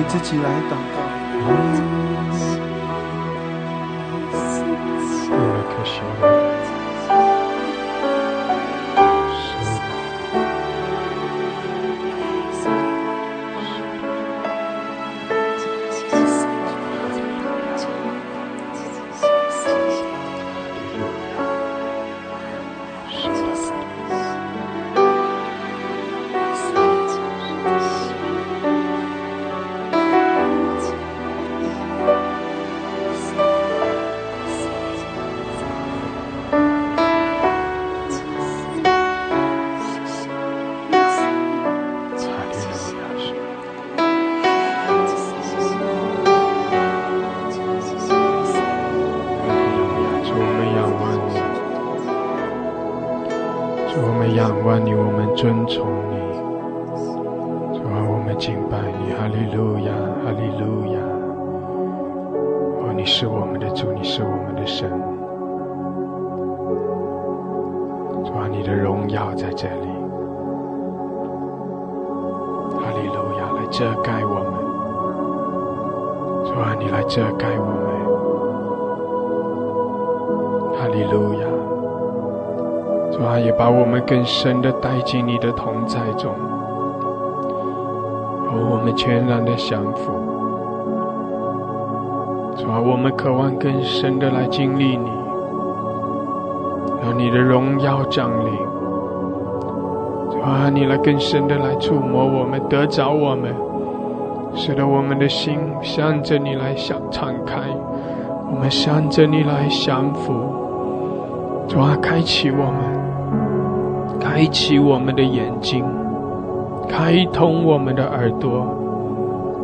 自己来祷告。深的带进你的同在中，哦，我们全然的降服，主啊，我们渴望更深的来经历你，让你的荣耀降临，主啊，你来更深的来触摸我们，得着我们，使得我们的心向着你来想敞开，我们向着你来降服，主啊，开启我们。开启我们的眼睛，开通我们的耳朵，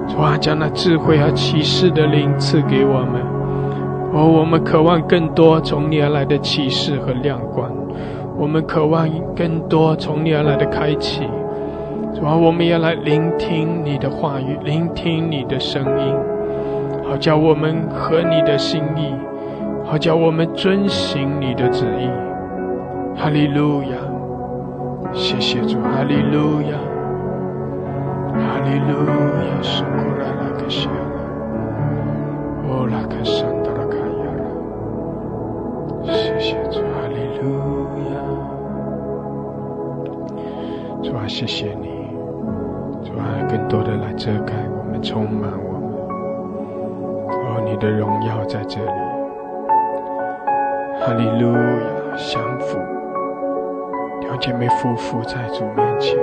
主啊，将那智慧和启示的灵赐给我们，而我们渴望更多从你而来的启示和亮光，我们渴望更多从你而来的开启，主啊，我们要来聆听你的话语，聆听你的声音。好，叫我们合你的心意，好，叫我们遵行你的旨意。哈利路亚。谢谢主，哈利路亚，哈利路亚，苏库拉那个谢啊，哦那个圣道了卡亚，谢谢主，哈利路亚，主啊谢谢你，主啊更多的来遮盖我们，充满我们，哦你的荣耀在这里，哈利路亚，降福。姐妹夫妇在主面前，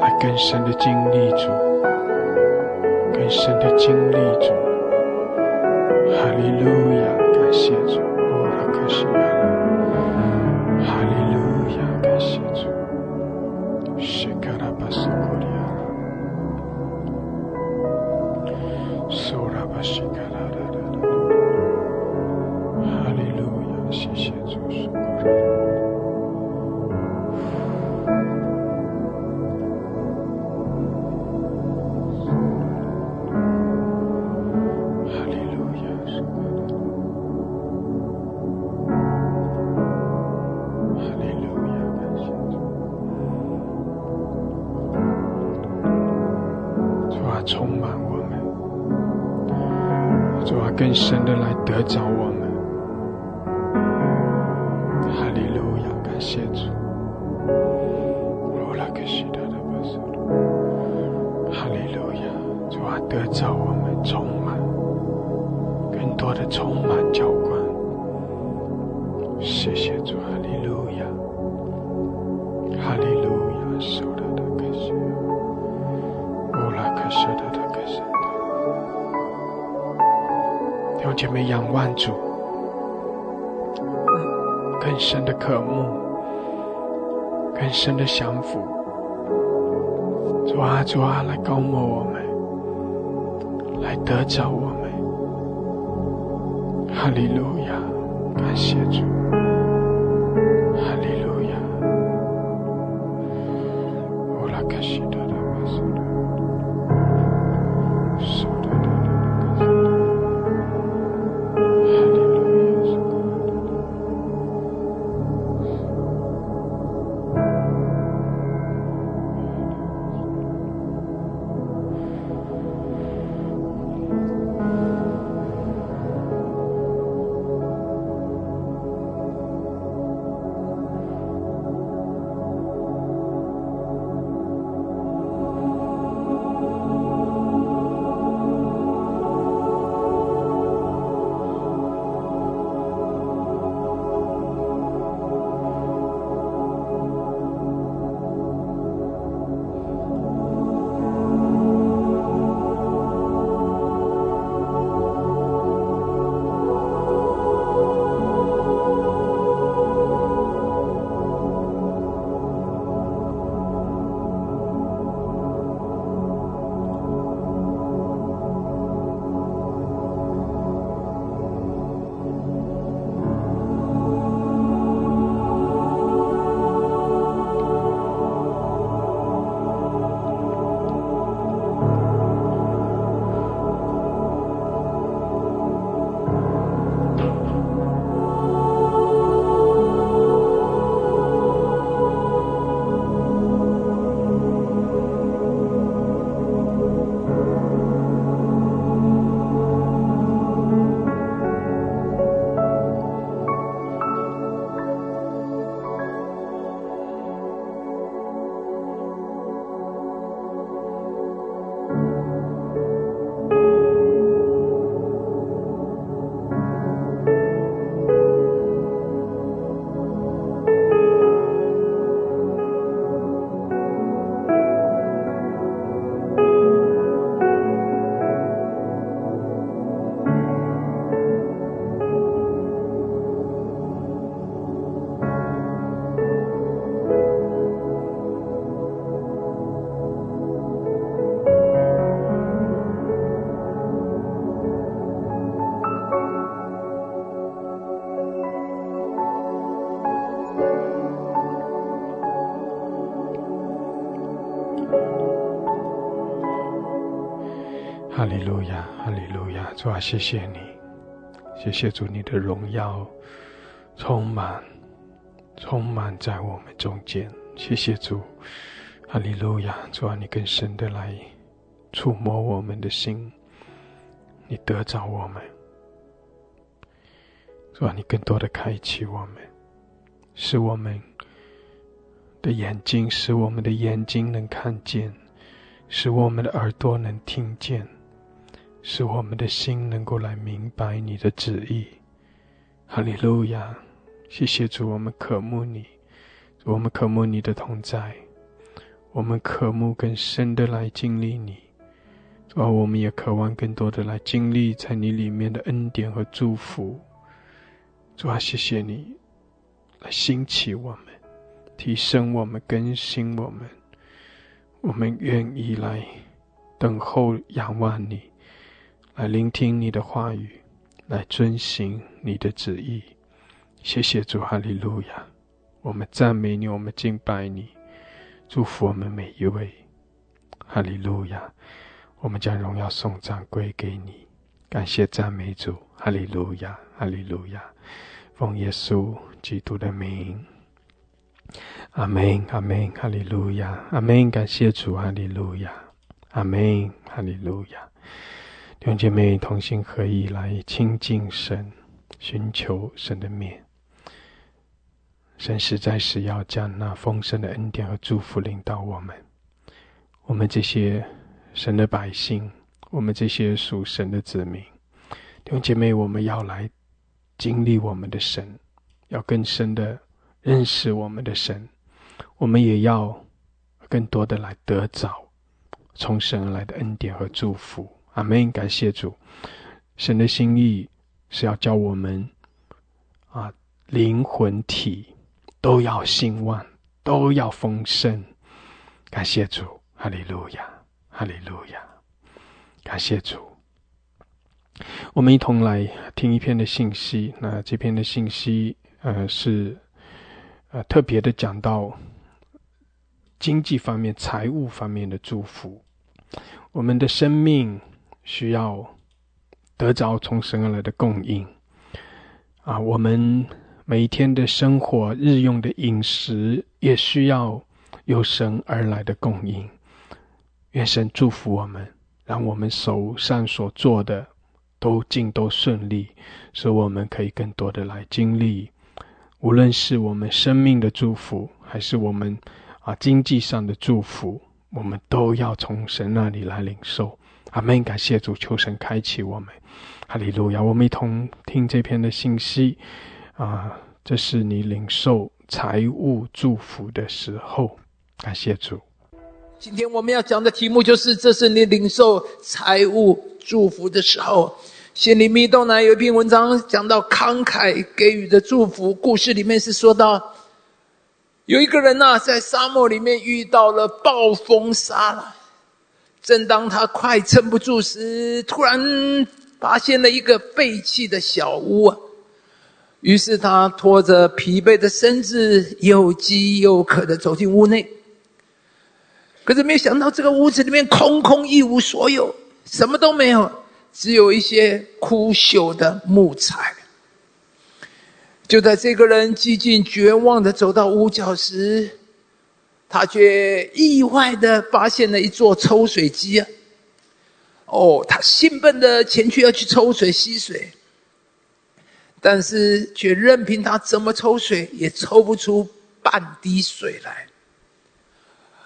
来更深的经历主，更深的经历主。哈利路亚，感谢主，哦，阿可是亚。主啊，谢谢你，谢谢主，你的荣耀充满，充满在我们中间。谢谢主，哈利路亚，主啊，你更深的来触摸我们的心，你得着我们，主啊，你更多的开启我们，使我们的眼睛，使我们的眼睛能看见，使我们的耳朵能听见。使我们的心能够来明白你的旨意，哈利路亚！谢谢主，我们渴慕你，我们渴慕你的同在，我们渴慕更深的来经历你，主啊，我们也渴望更多的来经历在你里面的恩典和祝福。主啊，谢谢你来兴起我们，提升我们，更新我们，我们愿意来等候仰望你。来聆听你的话语，来遵行你的旨意。谢谢主，哈利路亚！我们赞美你，我们敬拜你，祝福我们每一位。哈利路亚！我们将荣耀颂赞归给你，感谢赞美主，哈利路亚，哈利路亚！奉耶稣基督的名，阿门，阿门，哈利路亚，阿门！感谢主，哈利路亚，阿门，哈利路亚。弟兄姐妹同心合意来亲近神，寻求神的面。神实在是要将那丰盛的恩典和祝福领到我们。我们这些神的百姓，我们这些属神的子民，弟兄姐妹，我们要来经历我们的神，要更深的认识我们的神。我们也要更多的来得着从神而来的恩典和祝福。阿门！感谢主，神的心意是要叫我们啊，灵魂体都要兴旺，都要丰盛。感谢主，哈利路亚，哈利路亚！感谢主。我们一同来听一篇的信息。那这篇的信息，呃，是呃特别的讲到经济方面、财务方面的祝福。我们的生命。需要得着从神而来的供应啊！我们每一天的生活、日用的饮食，也需要由神而来的供应。愿神祝福我们，让我们手上所做的都尽都顺利，使我们可以更多的来经历，无论是我们生命的祝福，还是我们啊经济上的祝福，我们都要从神那里来领受。阿门！感谢主，求神开启我们，哈利路亚！我们一同听这篇的信息啊，这是你领受财务祝福的时候。感谢主。今天我们要讲的题目就是：这是你领受财务祝福的时候。心灵密洞呢有一篇文章讲到慷慨给予的祝福。故事里面是说到，有一个人呢在沙漠里面遇到了暴风沙了。正当他快撑不住时，突然发现了一个废弃的小屋啊！于是他拖着疲惫的身子，又饥又渴的走进屋内。可是没有想到，这个屋子里面空空一无所有，什么都没有，只有一些枯朽的木材。就在这个人几近绝望的走到屋角时，他却意外的发现了一座抽水机啊！哦，他兴奋的前去要去抽水吸水，但是却任凭他怎么抽水，也抽不出半滴水来。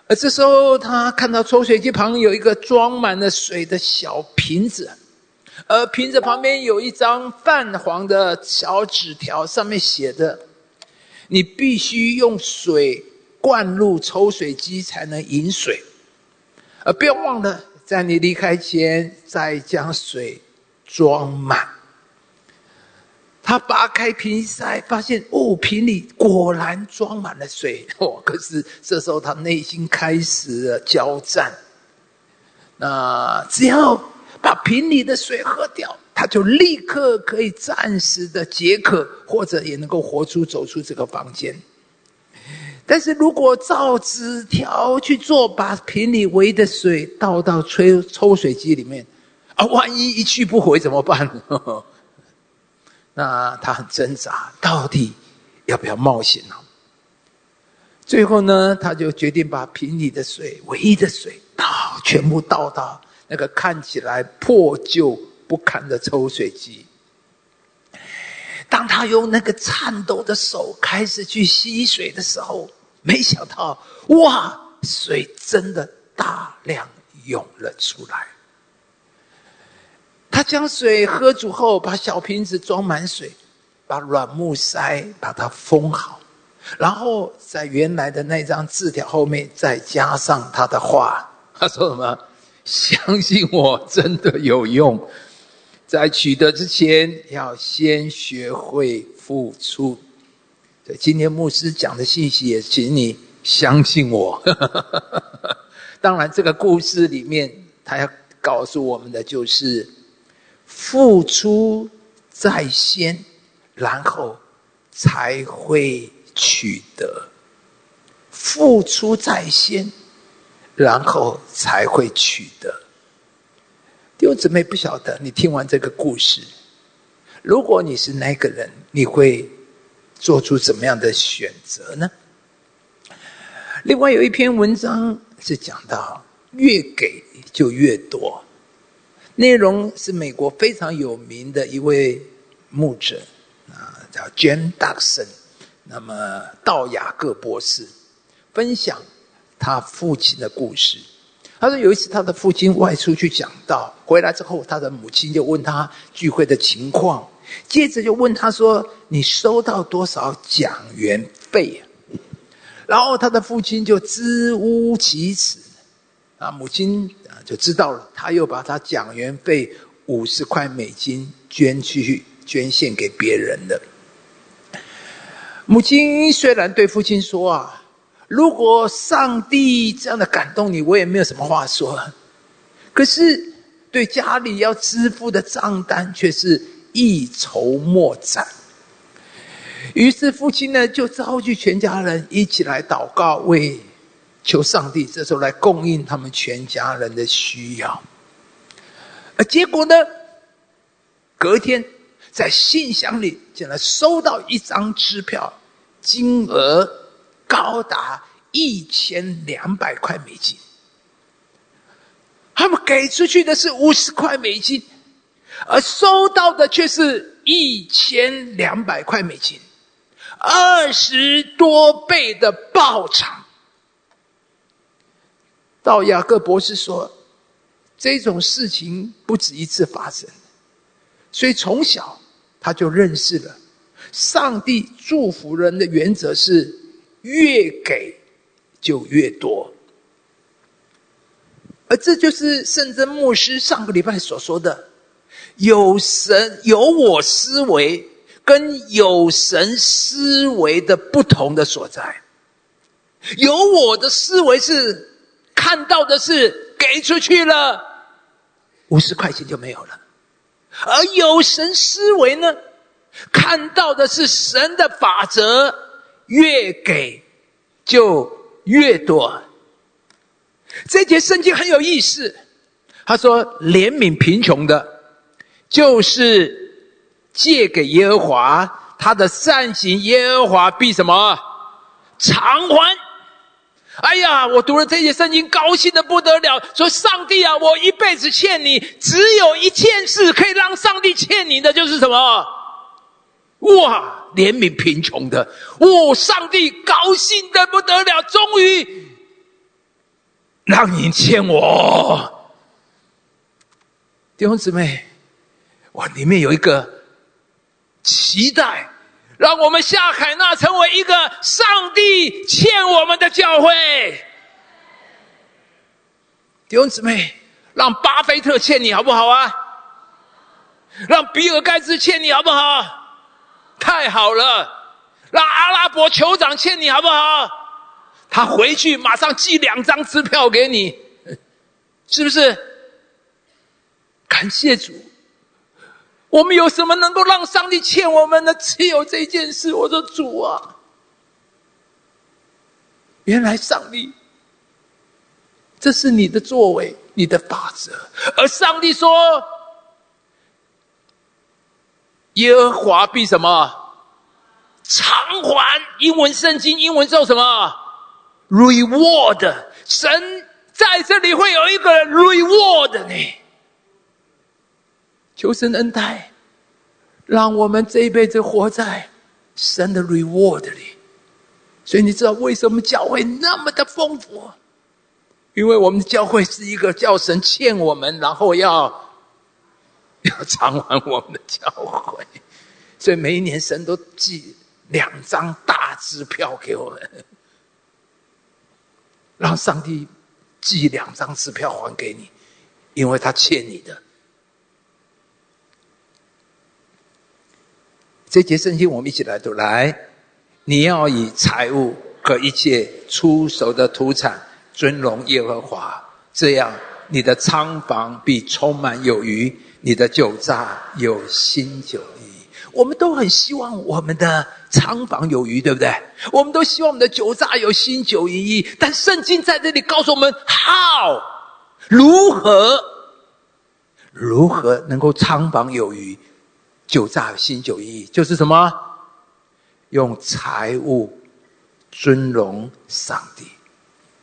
而这时候，他看到抽水机旁有一个装满了水的小瓶子，而瓶子旁边有一张泛黄的小纸条，上面写着：“你必须用水。”灌入抽水机才能饮水，而不要忘了，在你离开前再将水装满。他拔开瓶塞，发现哦，瓶里果然装满了水 哦。可是这时候他内心开始了交战。那只要把瓶里的水喝掉，他就立刻可以暂时的解渴，或者也能够活出走出这个房间。但是如果照纸条去做，把瓶里围的水倒到吹抽水机里面，啊，万一一去不回怎么办？那他很挣扎，到底要不要冒险呢？最后呢，他就决定把瓶里的水，唯一的水倒，全部倒到那个看起来破旧不堪的抽水机。当他用那个颤抖的手开始去吸水的时候，没想到，哇，水真的大量涌了出来。他将水喝足后，把小瓶子装满水，把软木塞把它封好，然后在原来的那张字条后面再加上他的话。他说什么？相信我，真的有用。在取得之前，要先学会付出。今天牧师讲的信息也，请你相信我。当然，这个故事里面，他要告诉我们的就是：付出在先，然后才会取得；付出在先，然后才会取得。弟兄姊妹，不晓得你听完这个故事，如果你是那个人，你会做出怎么样的选择呢？另外有一篇文章是讲到越给就越多，内容是美国非常有名的一位牧者啊，叫 Jim Duckson，那么道雅各博士分享他父亲的故事。他说有一次，他的父亲外出去讲道，回来之后，他的母亲就问他聚会的情况，接着就问他说：“你收到多少讲员费？”然后他的父亲就支吾其词，啊，母亲啊就知道了，他又把他讲员费五十块美金捐去捐献给别人的。母亲虽然对父亲说啊。如果上帝这样的感动你，我也没有什么话说。可是对家里要支付的账单却是一筹莫展。于是父亲呢就召集全家人一起来祷告，为求上帝这时候来供应他们全家人的需要。而结果呢，隔天在信箱里竟然收到一张支票，金额。高达一千两百块美金，他们给出去的是五十块美金，而收到的却是一千两百块美金，二十多倍的报偿。到雅各博士说，这种事情不止一次发生，所以从小他就认识了上帝祝福人的原则是。越给就越多，而这就是圣真牧师上个礼拜所说的：有神有我思维跟有神思维的不同的所在。有我的思维是看到的是给出去了五十块钱就没有了，而有神思维呢，看到的是神的法则。越给就越多。这节圣经很有意思，他说：“怜悯贫穷的，就是借给耶和华他的善行，耶和华必什么偿还。”哎呀，我读了这些圣经，高兴的不得了。说：“上帝啊，我一辈子欠你，只有一件事可以让上帝欠你的，就是什么？”哇！怜悯贫穷的，哦！上帝高兴的不得了，终于让你欠我，弟兄姊妹，哇！里面有一个期待，让我们下海那成为一个上帝欠我们的教会。弟兄姊妹，让巴菲特欠你好不好啊？让比尔盖茨欠你好不好？太好了，让阿拉伯酋长欠你好不好？他回去马上寄两张支票给你，是不是？感谢主，我们有什么能够让上帝欠我们的？只有这件事。我说主啊，原来上帝这是你的作为，你的法则。而上帝说：“耶和华必什么偿还？”英文圣经英文叫什么？reward。神在这里会有一个 reward 呢。求神恩待，让我们这一辈子活在神的 reward 里。所以你知道为什么教会那么的丰富？因为我们的教会是一个叫神欠我们，然后要要偿还我们的教会。所以每一年神都寄两张大支票给我们，让上帝寄两张支票还给你，因为他欠你的。这节圣经我们一起来读，来，你要以财物和一切出手的土产尊荣耶和华，这样你的仓房必充满有余，你的酒榨有新酒意。我们都很希望我们的仓房有余，对不对？我们都希望我们的酒榨有新酒意。但圣经在这里告诉我们：how 如何如何能够仓房有余？酒榨新酒意义，就是什么？用财物尊荣上帝，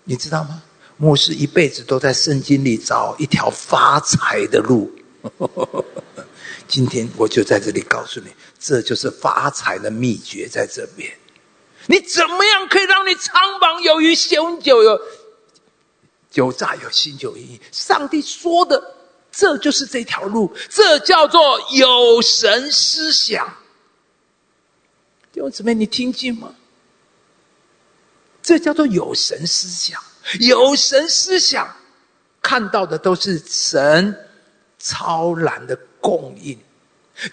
你知道吗？牧师一辈子都在圣经里找一条发财的路。今天我就在这里告诉你，这就是发财的秘诀，在这边。你怎么样可以让你苍茫有余，新酒有酒炸有新酒意义？上帝说的。这就是这条路，这叫做有神思想。弟兄姊妹，你听见吗？这叫做有神思想，有神思想，看到的都是神超然的供应。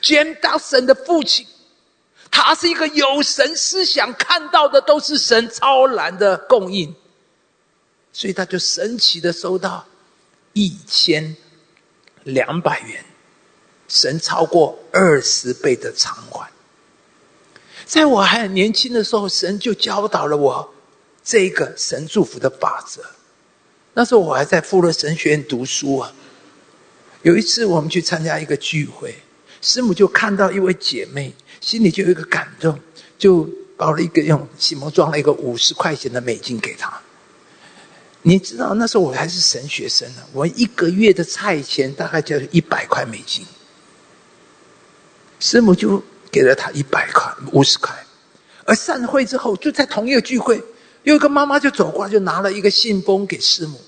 见到神的父亲，他是一个有神思想，看到的都是神超然的供应，所以他就神奇的收到一千。两百元，神超过二十倍的偿还。在我还很年轻的时候，神就教导了我这个神祝福的法则。那时候我还在富勒神学院读书啊。有一次我们去参加一个聚会，师母就看到一位姐妹，心里就有一个感动，就包了一个用洗膜装了一个五十块钱的美金给她。你知道那时候我还是神学生呢，我一个月的菜钱大概就是一百块美金，师母就给了他一百块五十块，而散会之后就在同一个聚会，有一个妈妈就走过来就拿了一个信封给师母，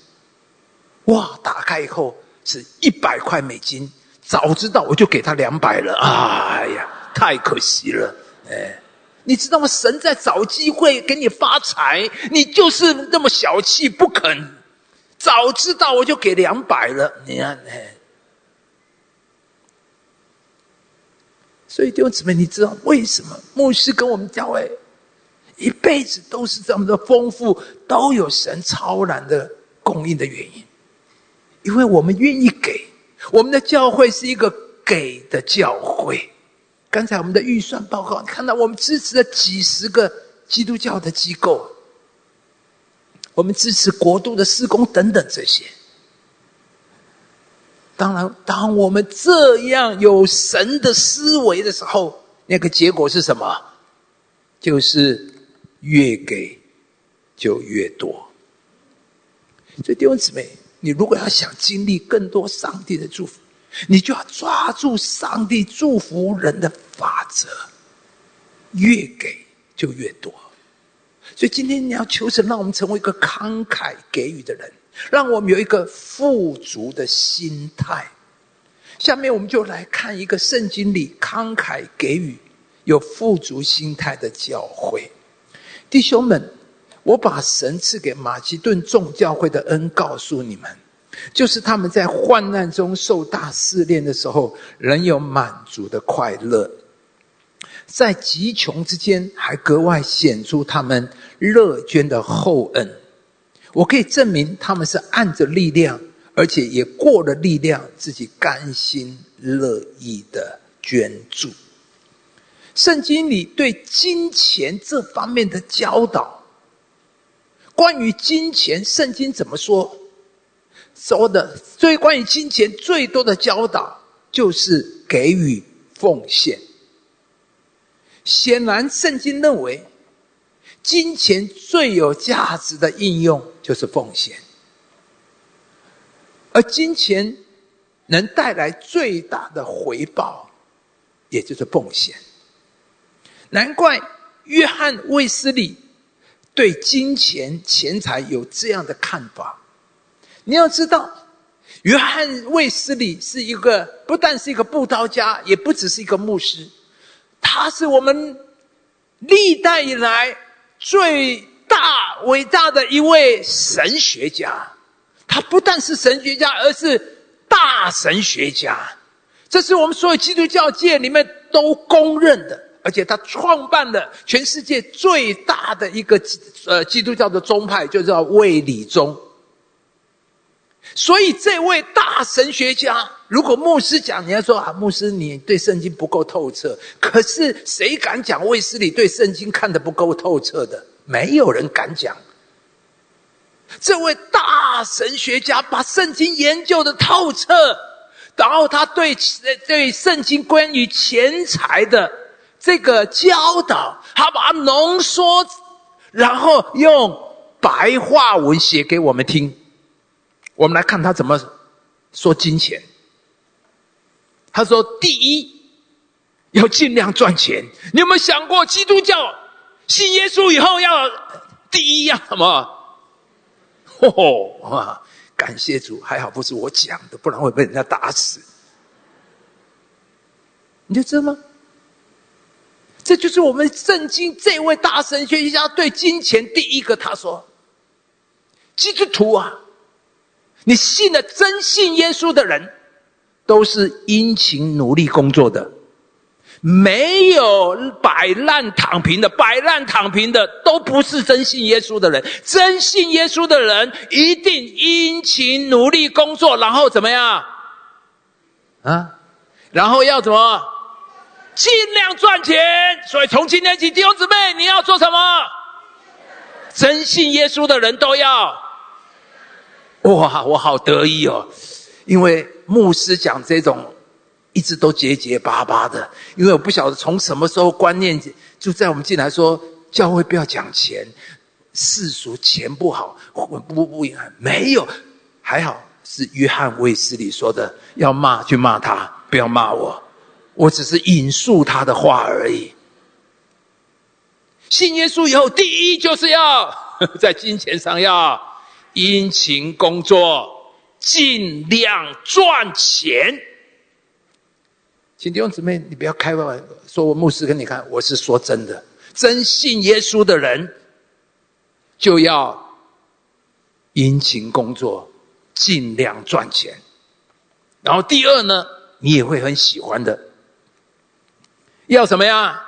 哇，打开以后是一百块美金，早知道我就给他两百了，哎呀，太可惜了，哎。你知道吗？神在找机会给你发财，你就是那么小气不肯。早知道我就给两百了。你看，哎，所以弟兄姊妹，你知道为什么牧师跟我们教会一辈子都是这么的丰富，都有神超然的供应的原因？因为我们愿意给，我们的教会是一个给的教会。刚才我们的预算报告，看到我们支持了几十个基督教的机构，我们支持国度的施工等等这些。当然，当我们这样有神的思维的时候，那个结果是什么？就是越给就越多。所以弟兄姊妹，你如果要想经历更多上帝的祝福，你就要抓住上帝祝福人的法则，越给就越多。所以今天你要求神，让我们成为一个慷慨给予的人，让我们有一个富足的心态。下面我们就来看一个圣经里慷慨给予、有富足心态的教会。弟兄们，我把神赐给马其顿众教会的恩告诉你们。就是他们在患难中受大试炼的时候，仍有满足的快乐；在极穷之间，还格外显出他们乐捐的厚恩。我可以证明，他们是按着力量，而且也过了力量，自己甘心乐意的捐助。圣经里对金钱这方面的教导，关于金钱，圣经怎么说？说的最关于金钱最多的教导，就是给予奉献。显然，圣经认为，金钱最有价值的应用就是奉献，而金钱能带来最大的回报，也就是奉献。难怪约翰卫斯理对金钱钱财有这样的看法。你要知道，约翰卫斯理是一个不但是一个布道家，也不只是一个牧师，他是我们历代以来最大伟大的一位神学家。他不但是神学家，而是大神学家，这是我们所有基督教界里面都公认的。而且他创办了全世界最大的一个呃基督教的宗派，就叫卫理宗。所以这位大神学家，如果牧师讲，你要说啊，牧师你对圣经不够透彻。可是谁敢讲卫斯理对圣经看得不够透彻的？没有人敢讲。这位大神学家把圣经研究的透彻，然后他对对圣经关于钱财的。这个教导，他把它浓缩，然后用白话文写给我们听。我们来看他怎么说金钱。他说：“第一，要尽量赚钱。你有没有想过，基督教信耶稣以后要第一要什么？哦，啊！感谢主，还好不是我讲的，不然会被人家打死。你就知道吗？”这就是我们圣经这位大神学家对金钱第一个他说：“基督徒啊，你信了真信耶稣的人，都是殷勤努力工作的，没有摆烂躺平的。摆烂躺平的都不是真信耶稣的人。真信耶稣的人一定殷勤努力工作，然后怎么样？啊，然后要怎么？”尽量赚钱，所以从今天起，弟兄姊妹，你要做什么？真信耶稣的人都要。哇，我好得意哦！因为牧师讲这种，一直都结结巴巴的。因为我不晓得从什么时候观念就在我们进来说，教会不要讲钱，世俗钱不好，不不不，没有，还好是约翰卫斯理说的，要骂就骂他，不要骂我。我只是引述他的话而已。信耶稣以后，第一就是要在金钱上要殷勤工作，尽量赚钱。请弟兄姊妹，你不要开玩笑，说我牧师跟你看，我是说真的。真信耶稣的人，就要殷勤工作，尽量赚钱。然后第二呢，你也会很喜欢的。要什么呀？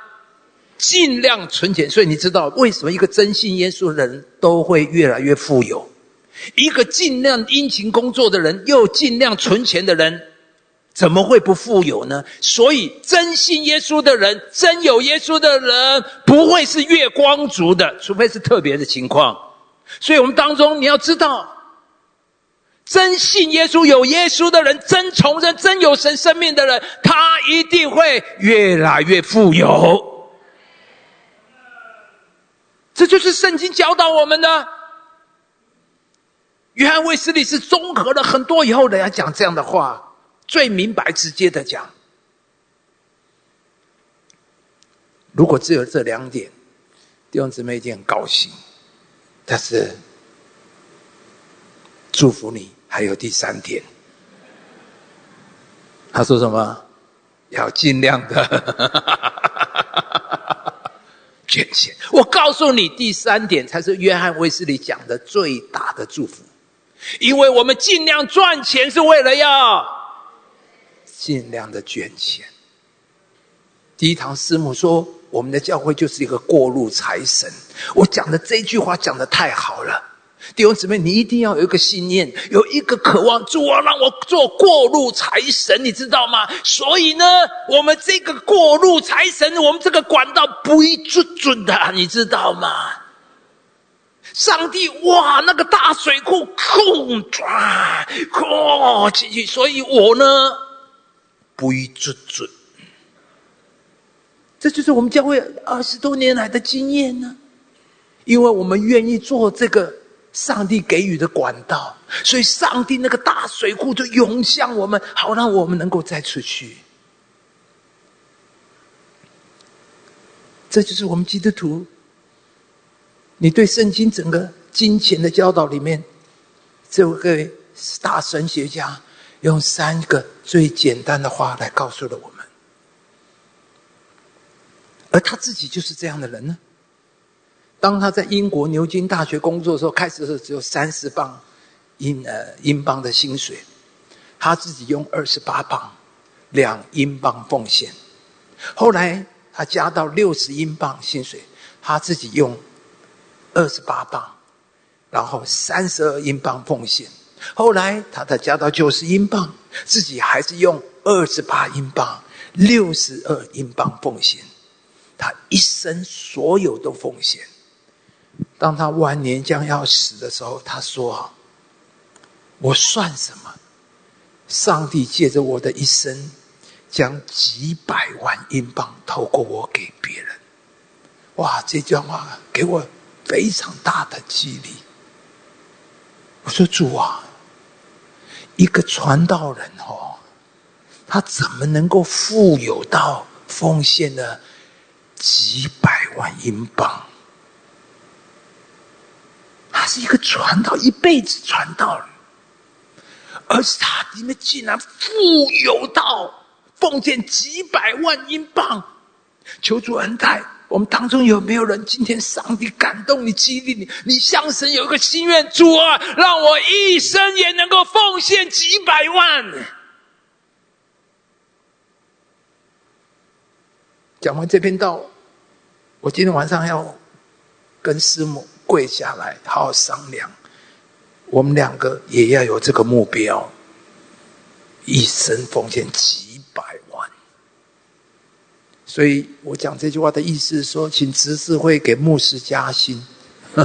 尽量存钱。所以你知道为什么一个真信耶稣的人都会越来越富有？一个尽量殷勤工作的人，又尽量存钱的人，怎么会不富有呢？所以真信耶稣的人，真有耶稣的人，不会是月光族的，除非是特别的情况。所以我们当中你要知道。真信耶稣、有耶稣的人，真崇真、真有神生命的人，他一定会越来越富有。这就是圣经教导我们的。约翰卫斯理是综合了很多以后，人家讲这样的话，最明白、直接的讲。如果只有这两点，弟兄姊妹一定很高兴。但是，祝福你。还有第三点，他说什么？要尽量的捐钱。我告诉你，第三点才是约翰卫斯理讲的最大的祝福，因为我们尽量赚钱是为了要尽量的捐钱。第一堂师母说，我们的教会就是一个过路财神。我讲的这句话讲的太好了。弟兄姊妹，你一定要有一个信念，有一个渴望，主啊，让我做过路财神，你知道吗？所以呢，我们这个过路财神，我们这个管道不一准准的，你知道吗？上帝哇，那个大水库，空转，空进去，所以我呢，不予追准。这就是我们教会二十多年来的经验呢，因为我们愿意做这个上帝给予的管道，所以上帝那个大水库就涌向我们，好让我们能够再出去。这就是我们基督徒，你对圣经整个金钱的教导里面，这位大神学家用三个最简单的话来告诉了我们。而他自己就是这样的人呢。当他在英国牛津大学工作的时候，开始的时候只有三十磅英呃英镑的薪水，他自己用二十八磅两英镑奉献。后来他加到六十英镑薪水，他自己用二十八磅，然后三十二英镑奉献。后来他再加到九十英镑，自己还是用二十八英镑六十二英镑奉献。他一生所有都奉献。当他晚年将要死的时候，他说：“我算什么？上帝借着我的一生，将几百万英镑透过我给别人。”哇！这句话给我非常大的激励。我说：“主啊，一个传道人哦，他怎么能够富有到奉献了？”几百万英镑，他是一个传道，一辈子传道人，而是他里面竟然富有到奉献几百万英镑。求主恩待我们当中有没有人？今天上帝感动你，激励你，你向神有一个心愿，主啊，让我一生也能够奉献几百万。讲完这篇道，我今天晚上要跟师母跪下来，好好商量。我们两个也要有这个目标，一生奉献几百。所以我讲这句话的意思是说，请执事会给牧师加薪。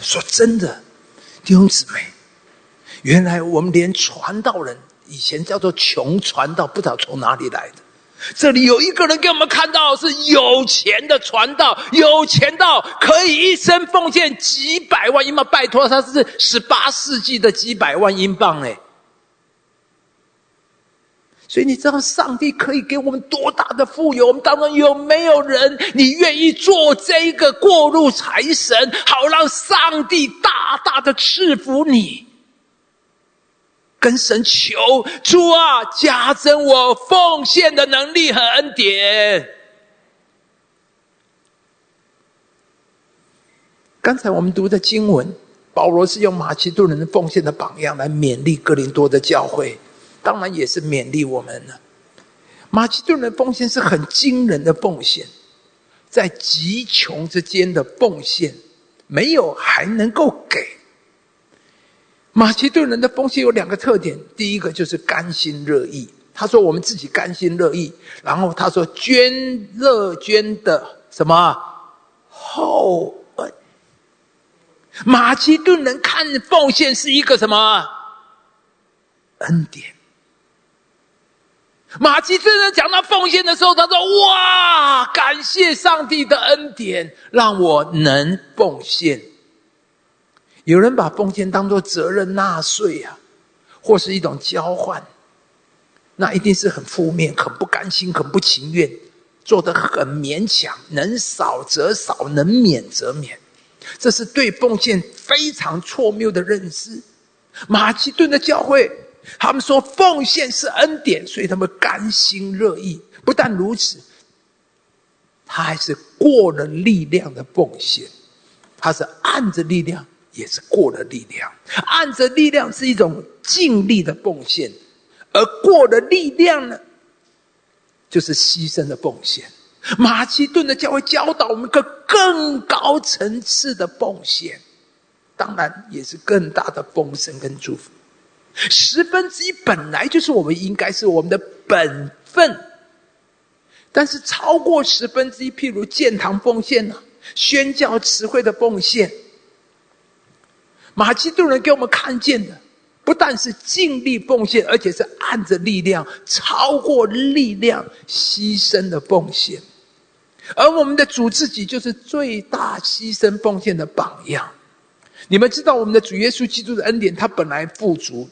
说真的，弟兄姊妹，原来我们连传道人。以前叫做穷传道，不知道从哪里来的。这里有一个人给我们看到是有钱的传道，有钱到可以一生奉献几百万英镑。拜托，他是十八世纪的几百万英镑哎。所以你知道上帝可以给我们多大的富有？我们当中有没有人你愿意做这一个过路财神，好让上帝大大的赐福你？跟神求主啊，加增我奉献的能力和恩典。刚才我们读的经文，保罗是用马其顿人的奉献的榜样来勉励哥林多的教会，当然也是勉励我们了。马其顿人奉献是很惊人的奉献，在极穷之间的奉献，没有还能够给。马其顿人的奉献有两个特点，第一个就是甘心乐意。他说：“我们自己甘心乐意。”然后他说：“捐乐捐的什么厚恩？”马其顿人看奉献是一个什么恩典？马其顿人讲到奉献的时候，他说：“哇，感谢上帝的恩典，让我能奉献。”有人把奉献当做责任纳税啊，或是一种交换，那一定是很负面、很不甘心、很不情愿，做的很勉强，能少则少，能免则免。这是对奉献非常错谬的认识。马其顿的教会，他们说奉献是恩典，所以他们甘心乐意。不但如此，他还是过了力量的奉献，他是按着力量。也是过了力量，按着力量是一种尽力的奉献，而过了力量呢，就是牺牲的奉献。马其顿的教会教导我们一个更高层次的奉献，当然也是更大的丰盛跟祝福。十分之一本来就是我们应该是我们的本分，但是超过十分之一，譬如建堂奉献呢，宣教词汇的奉献，马其顿人给我们看见的，不但是尽力奉献，而且是按着力量，超过力量牺牲的奉献。而我们的主自己就是最大牺牲奉献的榜样。你们知道，我们的主耶稣基督的恩典，他本来富足，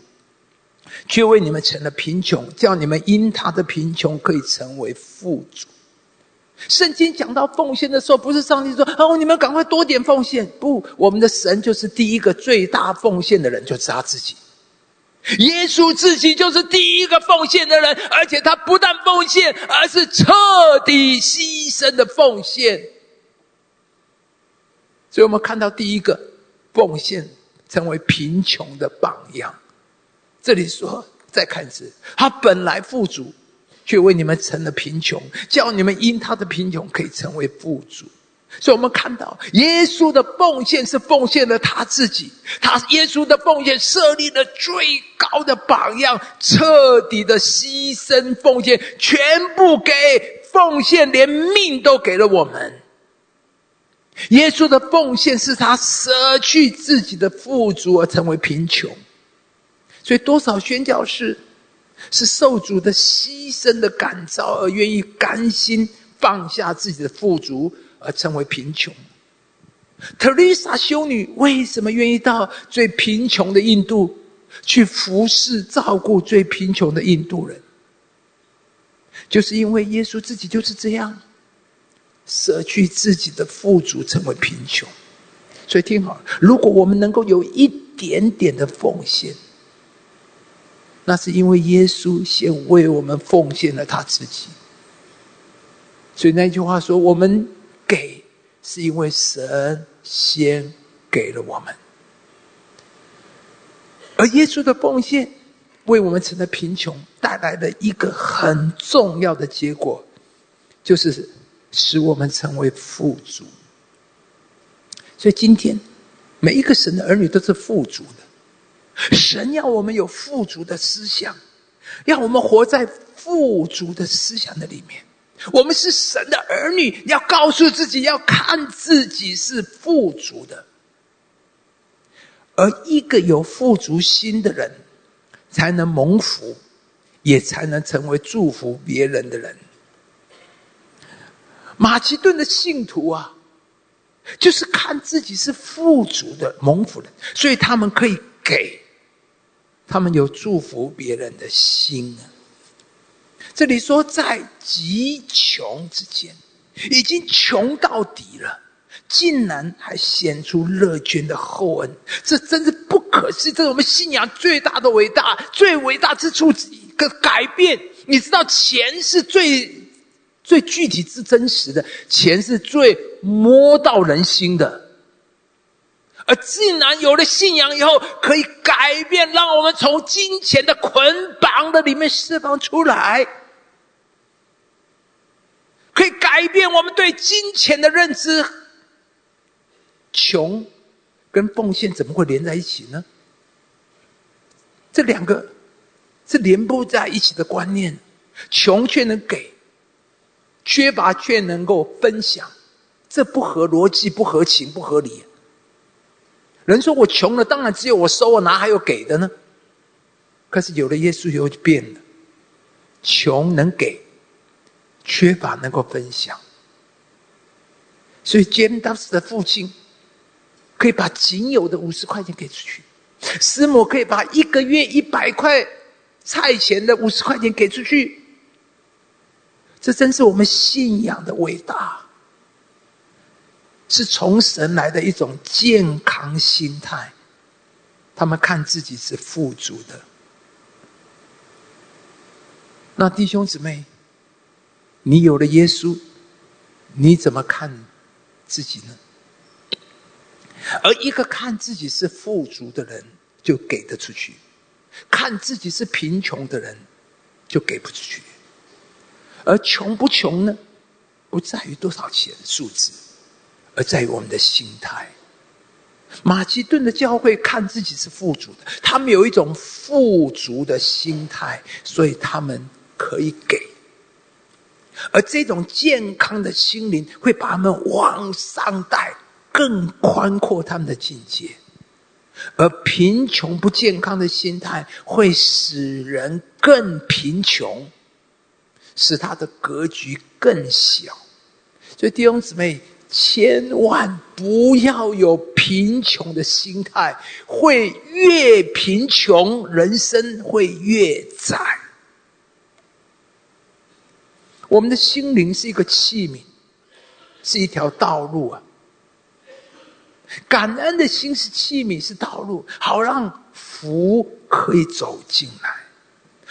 却为你们成了贫穷，叫你们因他的贫穷可以成为富足。圣经讲到奉献的时候，不是上帝说：“哦，你们赶快多点奉献。”不，我们的神就是第一个最大奉献的人，就是他自己。耶稣自己就是第一个奉献的人，而且他不但奉献，而是彻底牺牲的奉献。所以我们看到第一个奉献成为贫穷的榜样。这里说，再看一次，他本来富足，却为你们成了贫穷，叫你们因他的贫穷可以成为富足。所以我们看到，耶稣的奉献是奉献了他自己。他耶稣的奉献设立了最高的榜样，彻底的牺牲奉献，全部给奉献，连命都给了我们。耶稣的奉献是他舍去自己的富足而成为贫穷。所以，多少宣教士是受主的牺牲的感召，而愿意甘心放下自己的富足。而成为贫穷。特丽莎修女为什么愿意到最贫穷的印度去服侍、照顾最贫穷的印度人？就是因为耶稣自己就是这样，舍去自己的富足，成为贫穷。所以听好，如果我们能够有一点点的奉献，那是因为耶稣先为我们奉献了他自己。所以那句话说：“我们。”给是因为神先给了我们，而耶稣的奉献为我们成了贫穷带来的一个很重要的结果，就是使我们成为富足。所以今天每一个神的儿女都是富足的，神要我们有富足的思想，让我们活在富足的思想的里面。我们是神的儿女，要告诉自己，要看自己是富足的。而一个有富足心的人，才能蒙福，也才能成为祝福别人的人。马其顿的信徒啊，就是看自己是富足的蒙福人，所以他们可以给，他们有祝福别人的心。这里说，在极穷之间，已经穷到底了，竟然还显出乐捐的厚恩，这真是不可思议！这是我们信仰最大的伟大、最伟大之处一个改变。你知道，钱是最最具体、之真实的，钱是最摸到人心的，而竟然有了信仰以后，可以改变，让我们从金钱的捆绑的里面释放出来。可以改变我们对金钱的认知。穷跟奉献怎么会连在一起呢？这两个是连不在一起的观念。穷却能给，缺乏却能够分享，这不合逻辑，不合情，不合理。人说我穷了，当然只有我收，我哪还有给的呢？可是有了耶稣以后就变了，穷能给。缺乏能够分享，所以简当时的父亲可以把仅有的五十块钱给出去，师母可以把一个月一百块菜钱的五十块钱给出去。这真是我们信仰的伟大，是从神来的一种健康心态。他们看自己是富足的，那弟兄姊妹。你有了耶稣，你怎么看自己呢？而一个看自己是富足的人，就给得出去；看自己是贫穷的人，就给不出去。而穷不穷呢？不在于多少钱数字，而在于我们的心态。马其顿的教会看自己是富足的，他们有一种富足的心态，所以他们可以给。而这种健康的心灵会把他们往上带，更宽阔他们的境界。而贫穷不健康的心态会使人更贫穷，使他的格局更小。所以弟兄姊妹，千万不要有贫穷的心态，会越贫穷，人生会越窄。我们的心灵是一个器皿，是一条道路啊。感恩的心是器皿，是道路，好让福可以走进来。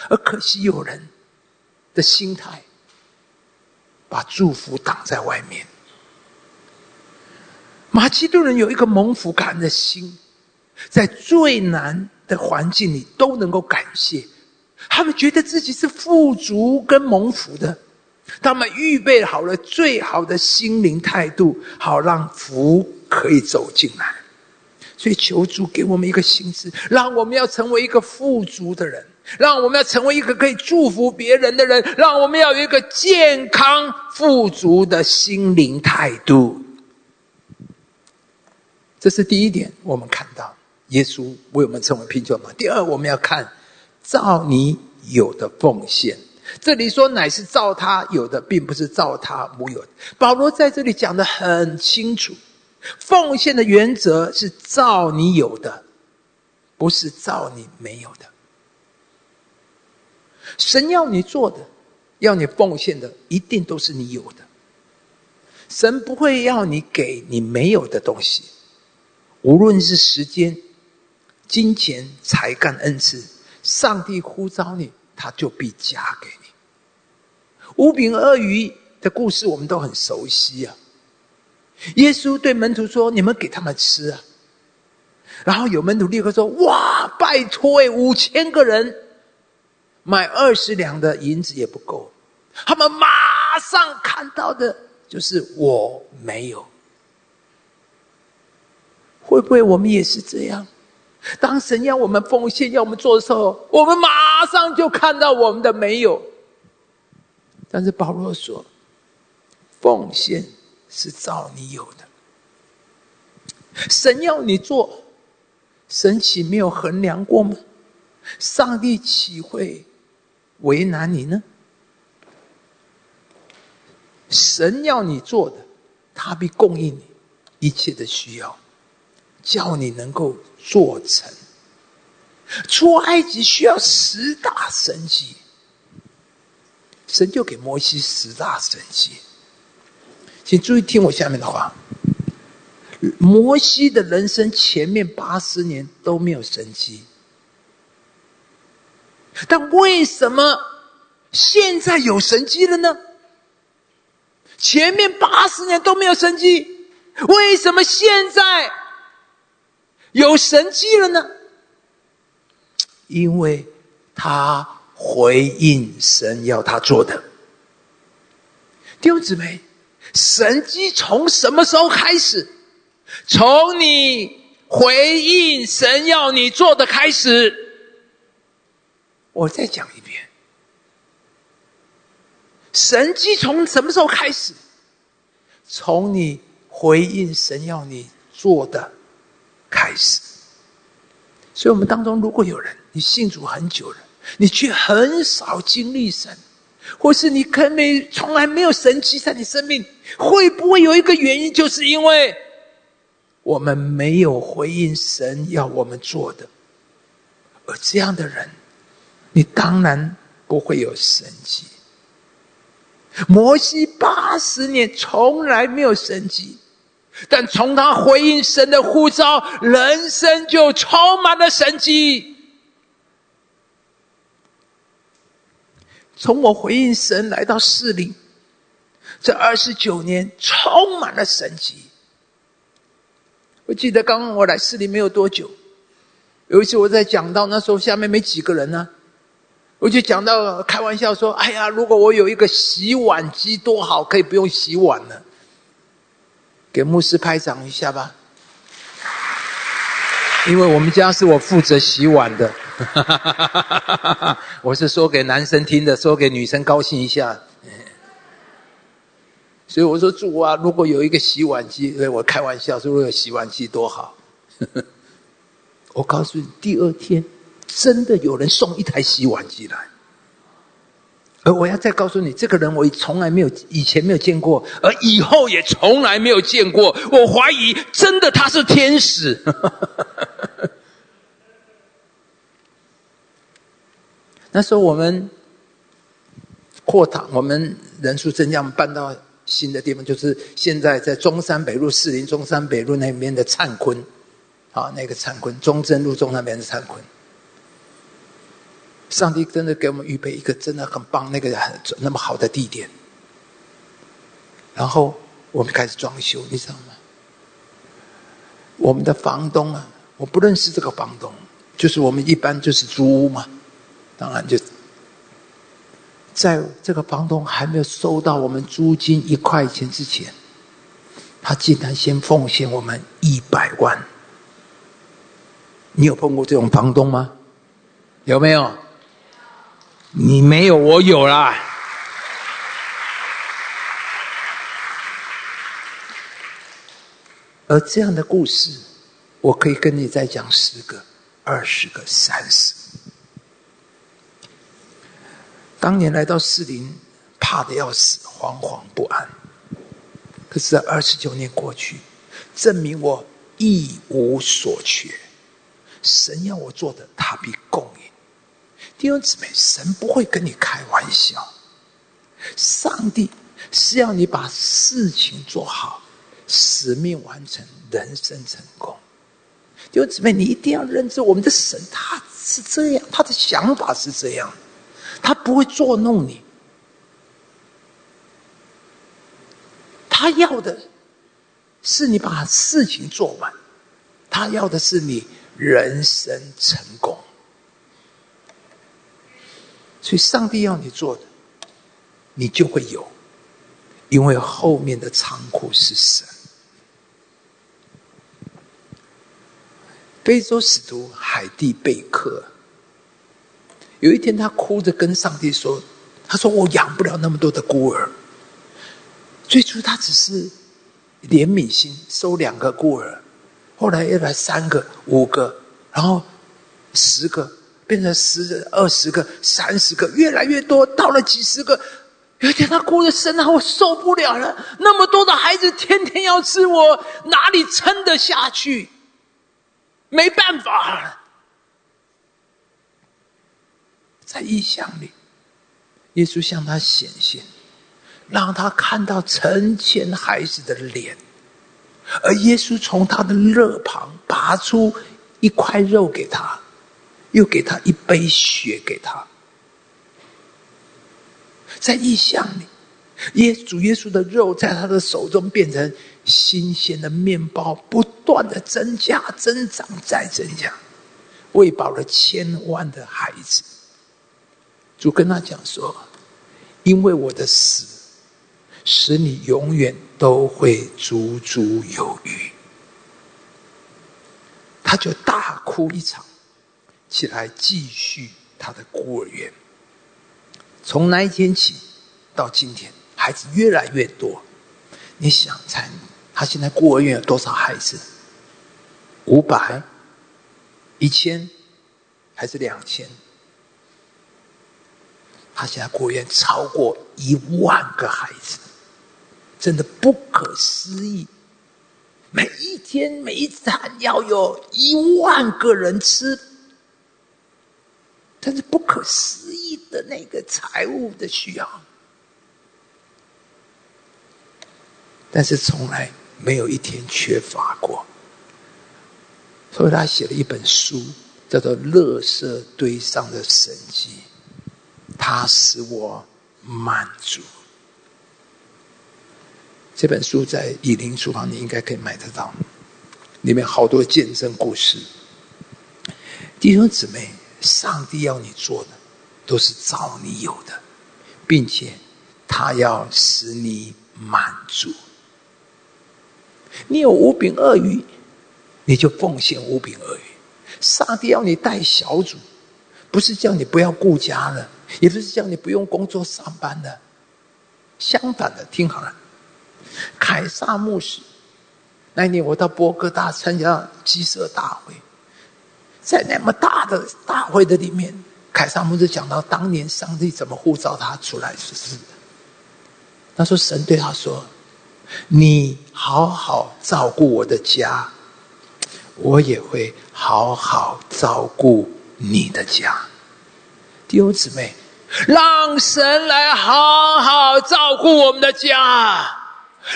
而可惜有人的心态，把祝福挡在外面。马其顿人有一个蒙福感恩的心，在最难的环境里都能够感谢，他们觉得自己是富足跟蒙福的。他们预备好了最好的心灵态度，好让福可以走进来。所以求主给我们一个心思，让我们要成为一个富足的人，让我们要成为一个可以祝福别人的人，让我们要有一个健康富足的心灵态度。这是第一点，我们看到耶稣为我们成为贫穷嘛。第二，我们要看照你有的奉献。这里说乃是照他有的，并不是照他无有。保罗在这里讲的很清楚，奉献的原则是照你有的，不是照你没有的。神要你做的，要你奉献的，一定都是你有的。神不会要你给你没有的东西，无论是时间、金钱、才干、恩赐，上帝呼召你。他就必加给你。五饼二鱼的故事我们都很熟悉啊。耶稣对门徒说：“你们给他们吃啊。”然后有门徒立刻说：“哇，拜托哎，五千个人买二十两的银子也不够。”他们马上看到的就是我没有。会不会我们也是这样？当神要我们奉献、要我们做的时候，我们马上就看到我们的没有。但是保罗说，奉献是照你有的。神要你做，神岂没有衡量过吗？上帝岂会为难你呢？神要你做的，他必供应你一切的需要，叫你能够。做成出埃及需要十大神迹，神就给摩西十大神迹。请注意听我下面的话：摩西的人生前面八十年都没有神迹，但为什么现在有神迹了呢？前面八十年都没有神迹，为什么现在？有神迹了呢，因为他回应神要他做的。弟兄姊妹，神迹从什么时候开始？从你回应神要你做的开始。我再讲一遍，神迹从什么时候开始？从你回应神要你做的。开始，所以，我们当中如果有人你信主很久了，你却很少经历神，或是你可能从来没有神迹在你生命，会不会有一个原因，就是因为我们没有回应神要我们做的？而这样的人，你当然不会有神迹。摩西八十年从来没有神迹。但从他回应神的呼召，人生就充满了神迹。从我回应神来到市里，这二十九年充满了神迹。我记得刚刚我来市里没有多久，有一次我在讲到那时候下面没几个人呢，我就讲到开玩笑说：“哎呀，如果我有一个洗碗机多好，可以不用洗碗了。”给牧师拍掌一下吧，因为我们家是我负责洗碗的，我是说给男生听的，说给女生高兴一下。所以我说主啊，如果有一个洗碗机，我开玩笑说，如果有洗碗机多好。我告诉你，第二天真的有人送一台洗碗机来。而我要再告诉你，这个人我从来没有以前没有见过，而以后也从来没有见过。我怀疑真的他是天使。那时候我们扩堂，我们人数增加，我们搬到新的地方，就是现在在中山北路四林中山北路那边的灿坤，啊，那个灿坤中正路中那边的灿坤。上帝真的给我们预备一个真的很棒、那个很那么好的地点，然后我们开始装修，你知道吗？我们的房东啊，我不认识这个房东，就是我们一般就是租屋嘛。当然，就在这个房东还没有收到我们租金一块钱之前，他竟然先奉献我们一百万。你有碰过这种房东吗？有没有？你没有，我有啦。而这样的故事，我可以跟你再讲十个、二十个、三十。当年来到士林，怕的要死，惶惶不安。可是二十九年过去，证明我一无所缺。神要我做的，他必供应。弟兄姊妹，神不会跟你开玩笑。上帝是要你把事情做好，使命完成，人生成功。弟兄姊妹，你一定要认知，我们的神他是这样，他的想法是这样。他不会捉弄你，他要的是你把事情做完，他要的是你人生成功。所以，上帝要你做的，你就会有，因为后面的仓库是神。非洲使徒海蒂贝克。有一天，他哭着跟上帝说：“他说我养不了那么多的孤儿。最初他只是怜悯心，收两个孤儿，后来又来三个、五个，然后十个，变成十、二十个、三十个，越来越多，到了几十个。有一天，他哭着声啊，我受不了了！那么多的孩子天天要吃，我哪里撑得下去？没办法。”在异象里，耶稣向他显现，让他看到成千孩子的脸，而耶稣从他的肋旁拔出一块肉给他，又给他一杯血给他。在异象里，耶主耶稣的肉在他的手中变成新鲜的面包，不断的增加、增长、再增加，喂饱了千万的孩子。主跟他讲说：“因为我的死，使你永远都会足足有余。”他就大哭一场，起来继续他的孤儿院。从那一天起到今天，孩子越来越多。你想猜，他现在孤儿院有多少孩子？五百、一千，还是两千？他现在孤儿院超过一万个孩子，真的不可思议。每一天每一餐要有一万个人吃，但是不可思议的那个财务的需要，但是从来没有一天缺乏过。所以他写了一本书，叫做《垃圾堆上的神迹》。他使我满足。这本书在以林书房，你应该可以买得到。里面好多见证故事。弟兄姊妹，上帝要你做的，都是找你有的，并且他要使你满足。你有五饼二鱼，你就奉献五饼二鱼。上帝要你带小组，不是叫你不要顾家了。也不是叫你不用工作上班的，相反的，听好了，凯撒牧师，那年我到波哥大参加鸡舍大会，在那么大的大会的里面，凯撒牧师讲到当年上帝怎么呼召他出来是是。他说神对他说：“你好好照顾我的家，我也会好好照顾你的家。”弟兄姊妹。让神来好好照顾我们的家，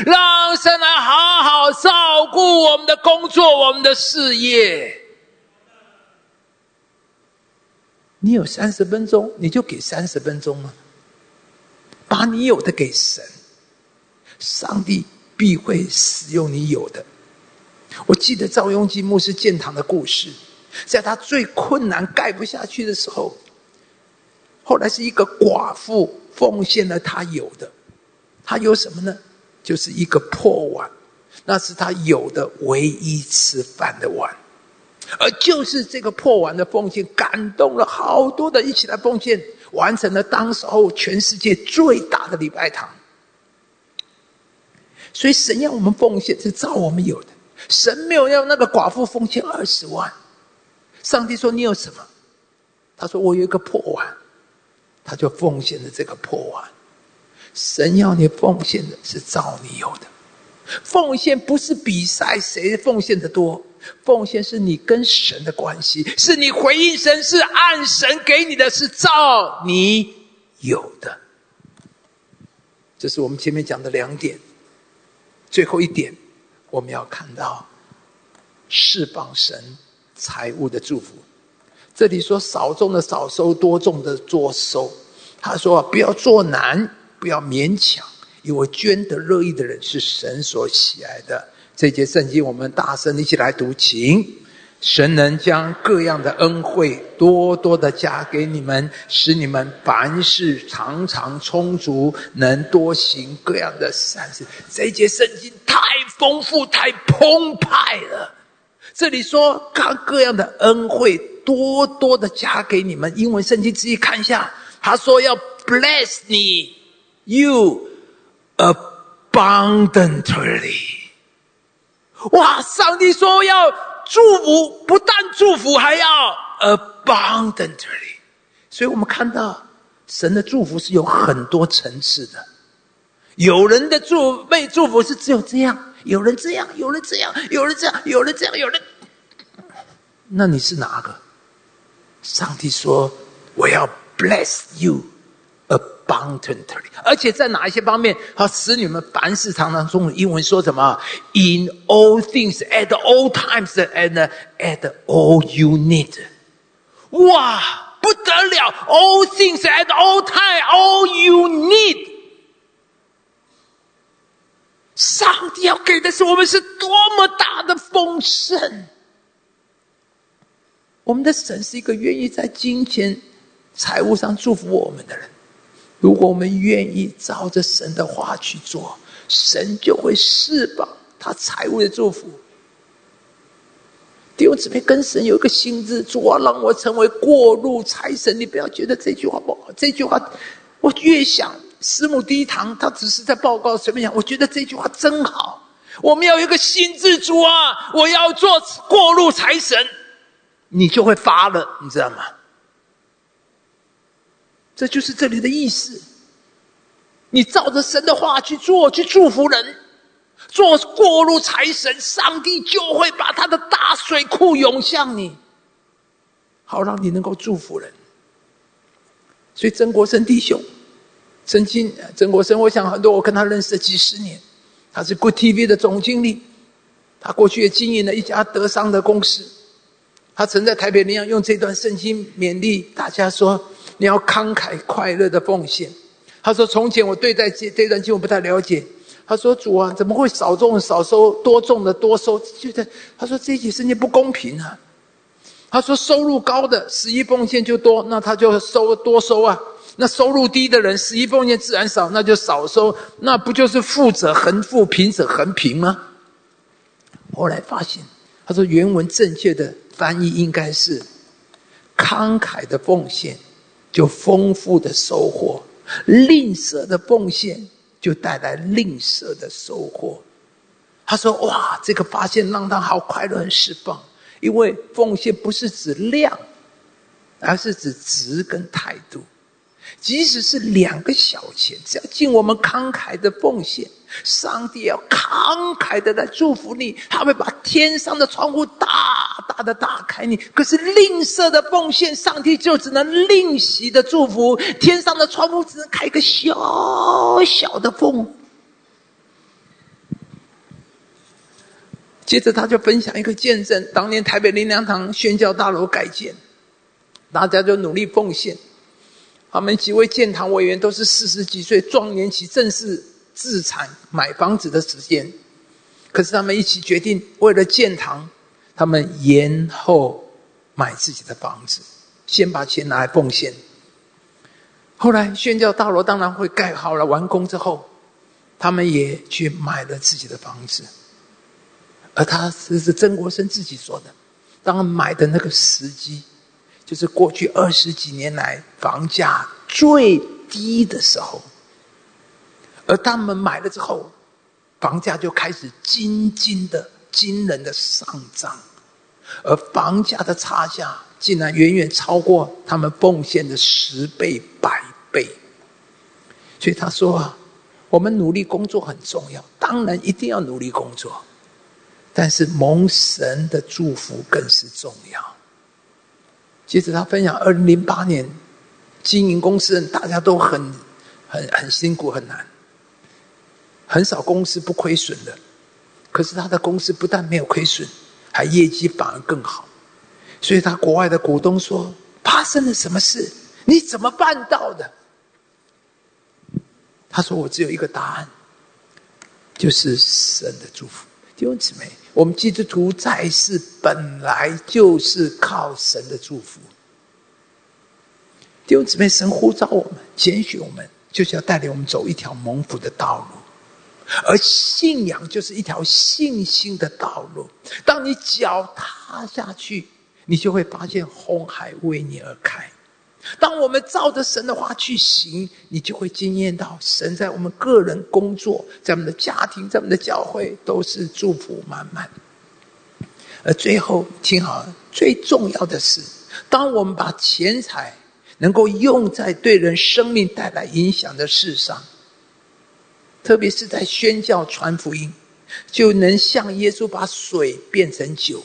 让神来好好照顾我们的工作、我们的事业。你有三十分钟，你就给三十分钟嘛，把你有的给神，上帝必会使用你有的。我记得赵雍基牧师建堂的故事，在他最困难盖不下去的时候。后来是一个寡妇奉献了她有的，她有什么呢？就是一个破碗，那是她有的唯一吃饭的碗，而就是这个破碗的奉献，感动了好多的一起来奉献，完成了当时候全世界最大的礼拜堂。所以神要我们奉献是照我们有的，神没有要那个寡妇奉献二十万。上帝说：“你有什么？”他说：“我有一个破碗。”他就奉献了这个破碗。神要你奉献的是照你有的，奉献不是比赛谁奉献的多，奉献是你跟神的关系，是你回应神，是按神给你的是照你有的。这是我们前面讲的两点，最后一点我们要看到释放神财物的祝福。这里说少种的少收，多种的多收。他说不要做难，不要勉强，因为捐得乐意的人是神所喜爱的。这节圣经我们大声一起来读，请神能将各样的恩惠多多的加给你们，使你们凡事常常充足，能多行各样的善事。这节圣经太丰富、太澎湃了。这里说看各样的恩惠。多多的加给你们，英文圣经仔细看一下，他说要 bless 你，you abundantly。哇，上帝说要祝福，不但祝福，还要 abundantly。所以我们看到神的祝福是有很多层次的，有人的祝被祝福是只有这样，有人这样，有人这样，有人这样，有人这样，有人，那你是哪个？上帝说：“我要 bless you abundantly，而且在哪一些方面，好使你们凡事常常中。英文说什么？In all things, at all times, and at all you need。哇，不得了！All things at all time, all you need。上帝要给的是我们是多么大的丰盛。”我们的神是一个愿意在金钱、财务上祝福我们的人。如果我们愿意照着神的话去做，神就会释放他财务的祝福。弟兄姊妹，跟神有一个心智，主啊，让我成为过路财神。你不要觉得这句话不好，这句话我越想，师母第一堂他只是在报告什么讲？我觉得这句话真好。我们要有一个心智，主啊，我要做过路财神。你就会发了，你知道吗？这就是这里的意思。你照着神的话去做，去祝福人，做过路财神，上帝就会把他的大水库涌向你，好让你能够祝福人。所以曾国生弟兄，曾经曾国生，我想很多我跟他认识了几十年，他是 Good TV 的总经理，他过去也经营了一家德商的公司。他曾在台北那样用这段圣经勉励大家说：“你要慷慨快乐的奉献。”他说：“从前我对待这这段经我不太了解。”他说：“主啊，怎么会少种少收，多种的多收？”就在他说：“这些圣经不公平啊！”他说：“收入高的十一奉献就多，那他就收多收啊；那收入低的人十一奉献自然少，那就少收，那不就是富者恒富，贫者恒贫吗？”后来发现，他说原文正确的。翻译应该是：慷慨的奉献就丰富的收获，吝啬的奉献就带来吝啬的收获。他说：“哇，这个发现让他好快乐、很释放，因为奉献不是指量，而是指值跟态度。即使是两个小钱，只要尽我们慷慨的奉献，上帝要慷慨的来祝福你，他会把天上的窗户大大的打开你。可是吝啬的奉献，上帝就只能吝惜的祝福，天上的窗户只能开一个小小的缝。”接着他就分享一个见证：当年台北林良堂宣教大楼改建，大家就努力奉献。他们几位建堂委员都是四十几岁壮年期，正是自产买房子的时间。可是他们一起决定，为了建堂，他们延后买自己的房子，先把钱拿来奉献。后来宣教大楼当然会盖好了，完工之后，他们也去买了自己的房子。而他是是曾国生自己说的，当买的那个时机，就是过去二十几年来房价最低的时候。而他们买了之后，房价就开始惊惊的、惊人的上涨，而房价的差价竟然远远超过他们奉献的十倍、百倍。所以他说啊，我们努力工作很重要，当然一定要努力工作。但是蒙神的祝福更是重要。接着他分享，二零零八年经营公司，大家都很很很辛苦很难，很少公司不亏损的。可是他的公司不但没有亏损，还业绩反而更好。所以他国外的股东说：“发生了什么事？你怎么办到的？”他说：“我只有一个答案，就是神的祝福。”弟兄姊妹。我们基督徒在世本来就是靠神的祝福。弟兄姊妹，神呼召我们、拣选我们，就是要带领我们走一条蒙福的道路。而信仰就是一条信心的道路。当你脚踏下去，你就会发现红海为你而开。当我们照着神的话去行，你就会惊艳到神在我们个人工作、在我们的家庭、在我们的教会都是祝福满满。而最后，听好，最重要的是，当我们把钱财能够用在对人生命带来影响的事上，特别是在宣教传福音，就能像耶稣把水变成酒，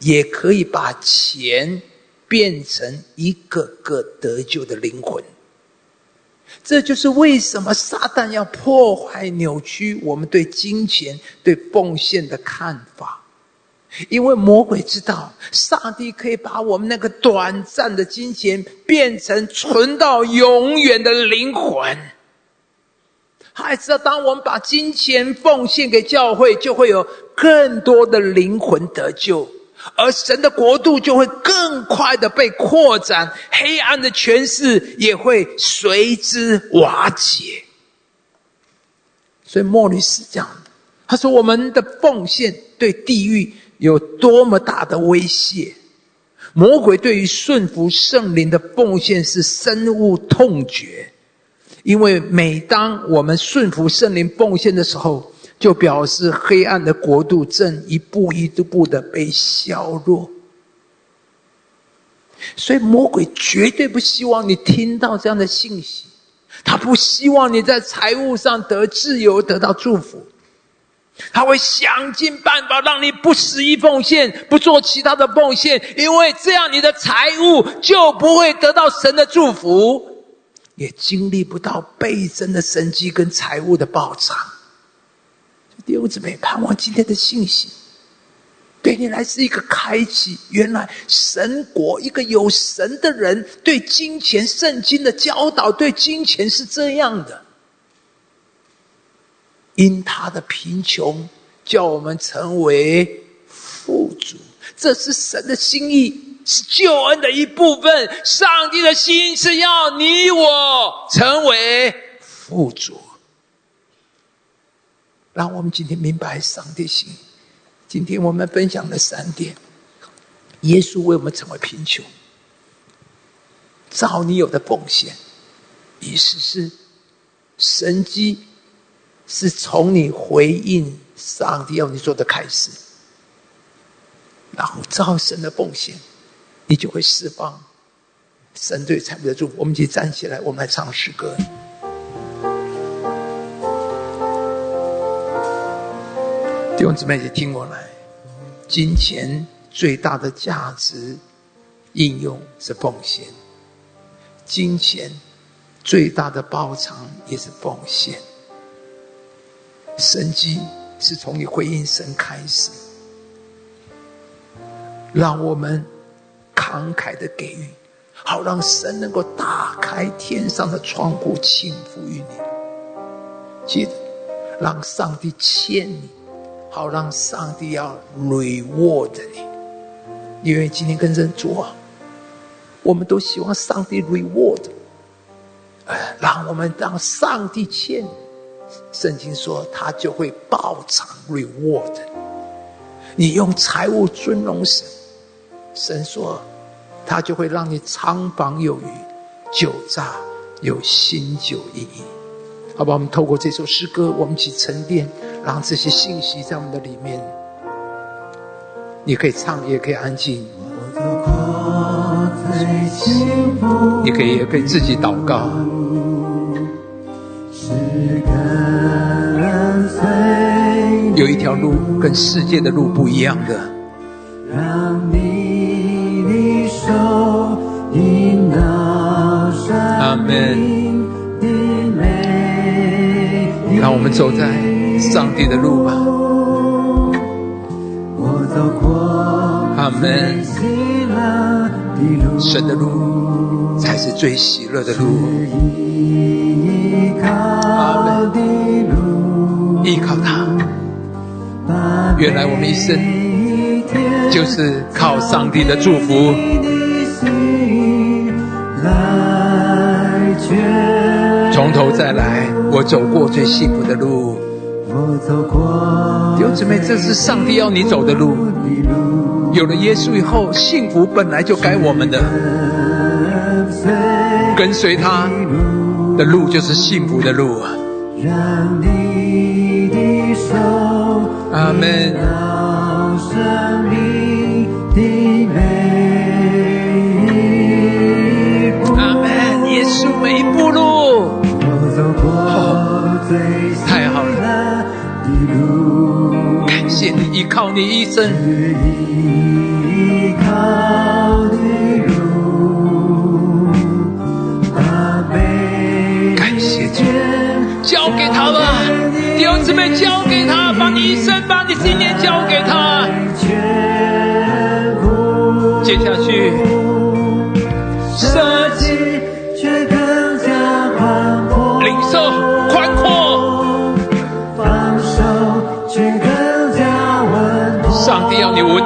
也可以把钱。变成一个个得救的灵魂，这就是为什么撒旦要破坏、扭曲我们对金钱、对奉献的看法。因为魔鬼知道，上帝可以把我们那个短暂的金钱变成存到永远的灵魂。他还知道，当我们把金钱奉献给教会，就会有更多的灵魂得救。而神的国度就会更快的被扩展，黑暗的权势也会随之瓦解。所以莫里斯讲，他说我们的奉献对地狱有多么大的威胁？魔鬼对于顺服圣灵的奉献是深恶痛绝，因为每当我们顺服圣灵奉献的时候。就表示黑暗的国度正一步一步的被削弱，所以魔鬼绝对不希望你听到这样的信息，他不希望你在财务上得自由、得到祝福，他会想尽办法让你不十一奉献，不做其他的奉献，因为这样你的财物就不会得到神的祝福，也经历不到倍增的神迹跟财务的暴涨。弟兄姊妹，盼望今天的信息对你来是一个开启。原来神国一个有神的人对金钱，圣经的教导对金钱是这样的：因他的贫穷，叫我们成为富足。这是神的心意，是救恩的一部分。上帝的心是要你我成为富足。让我们今天明白上帝心。今天我们分享了三点：耶稣为我们成为贫穷，照你有的奉献，意思是神迹是从你回应上帝要你做的开始，然后造神的奉献，你就会释放神对财富的祝福。我们一起站起来，我们来唱诗歌。弟兄姊妹，请听我来。金钱最大的价值应用是奉献，金钱最大的报偿也是奉献。神机是从你回应神开始，让我们慷慨的给予，好让神能够打开天上的窗户，倾福于你。记得，让上帝欠你。好让上帝要 reward 你，你愿意今天跟人做？我们都希望上帝 reward，哎，让我们让上帝欠你。圣经说他就会报偿 reward。你用财物尊荣神，神说他就会让你仓房有余，酒榨有新酒意义。好吧，我们透过这首诗歌，我们一起沉淀。让这些信息在我们的里面，你可以唱，也可以安静。你可以也可以自己祷告。有一条路跟世界的路不一样的。门。让我们走在。上帝的路吧，阿门。神的路才是最喜乐的路，阿门。依靠他，原来我们一生就是靠上帝的祝福。从头再来，我走过最幸福的路。弟兄姊妹，这是上帝要你走的路。有了耶稣以后，幸福本来就该我们的。跟随他的路就是幸福的路。阿门。阿门。耶稣每一步路，太好了。感谢你依靠你一生，感谢主，交给他吧，弟兄姊妹交给他，把你一生，把你信念交给他。接下去，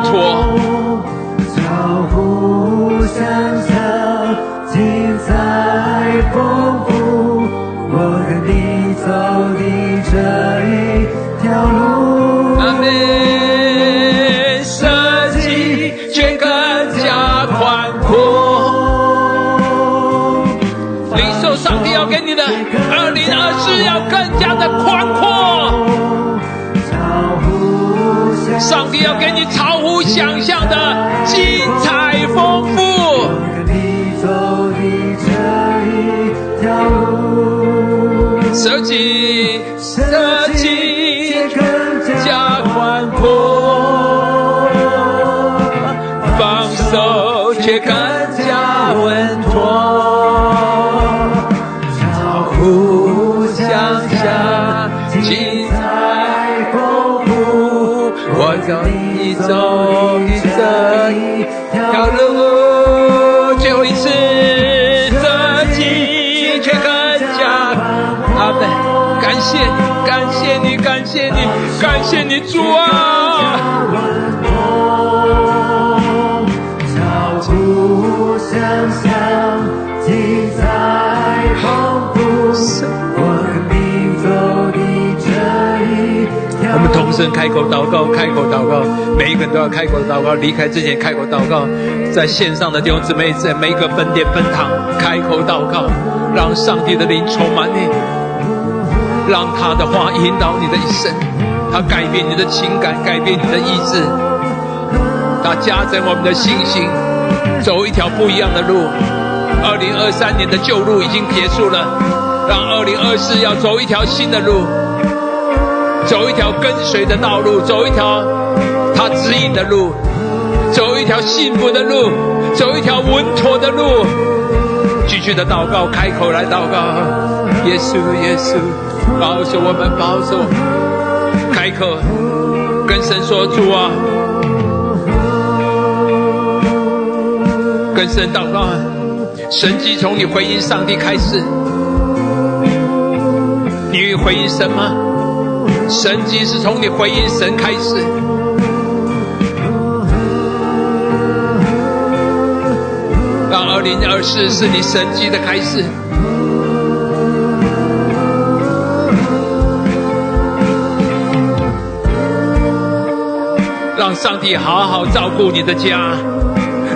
错想象的谢你，感谢你，感谢你，感谢你，主啊！超乎想象，精彩丰富。我们同声开口祷告，开口祷告，每一个人都要开口祷告。离开之前开口祷告，在线上的弟兄姊妹，在每一个分店分堂开口祷告，让上帝的灵充满你。让他的话引导你的一生，他改变你的情感，改变你的意志，他加增我们的信心，走一条不一样的路。二零二三年的旧路已经结束了，让二零二四要走一条新的路，走一条跟随的道路，走一条他指引的路，走一条幸福的路，走一条稳妥的路。去的祷告，开口来祷告，耶稣，耶稣，保守我们，保守，开口跟神说主啊，跟神祷告。神迹从你回应上帝开始，你回应神吗？神迹是从你回应神开始，零二四是你神迹的开始，让上帝好好照顾你的家。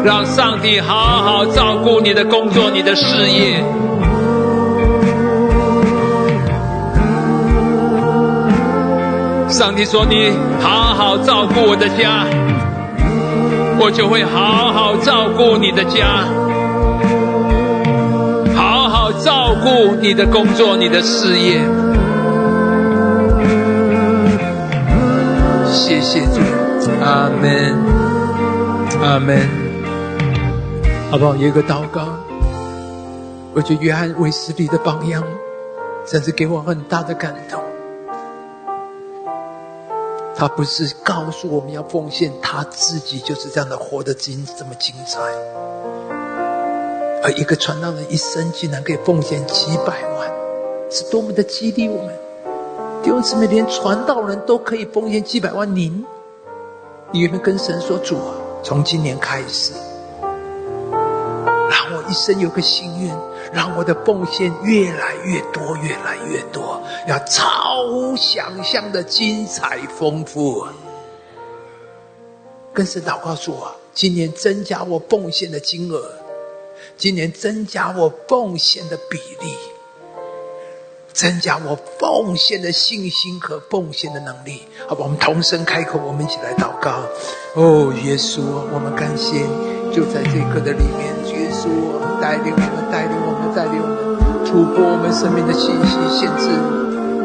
让上帝好好照顾你的工作、你的事业。上帝说：“你好好照顾我的家，我就会好好照顾你的家，顾你的工作、你的事业。”谢谢主，阿门，阿门。好不好？有一个祷告，我觉得约翰卫斯理的榜样，真是给我很大的感动。他不是告诉我们要奉献，他自己就是这样的活得精这么精彩。而一个传道人一生竟然可以奉献几百万，是多么的激励我们！弟兄姊妹，连传道人都可以奉献几百万，您，你有没有跟神说主啊？从今年开始。让我一生有个心愿，让我的奉献越来越多，越来越多，要超乎想象的精彩丰富。跟神祷告说：今年增加我奉献的金额，今年增加我奉献的比例，增加我奉献的信心和奉献的能力。好吧，我们同声开口，我们一起来祷告。哦，耶稣，我们感谢，就在这一刻的里面。耶稣带领我们，带领我们，带领我们突破我们生命的信息限制，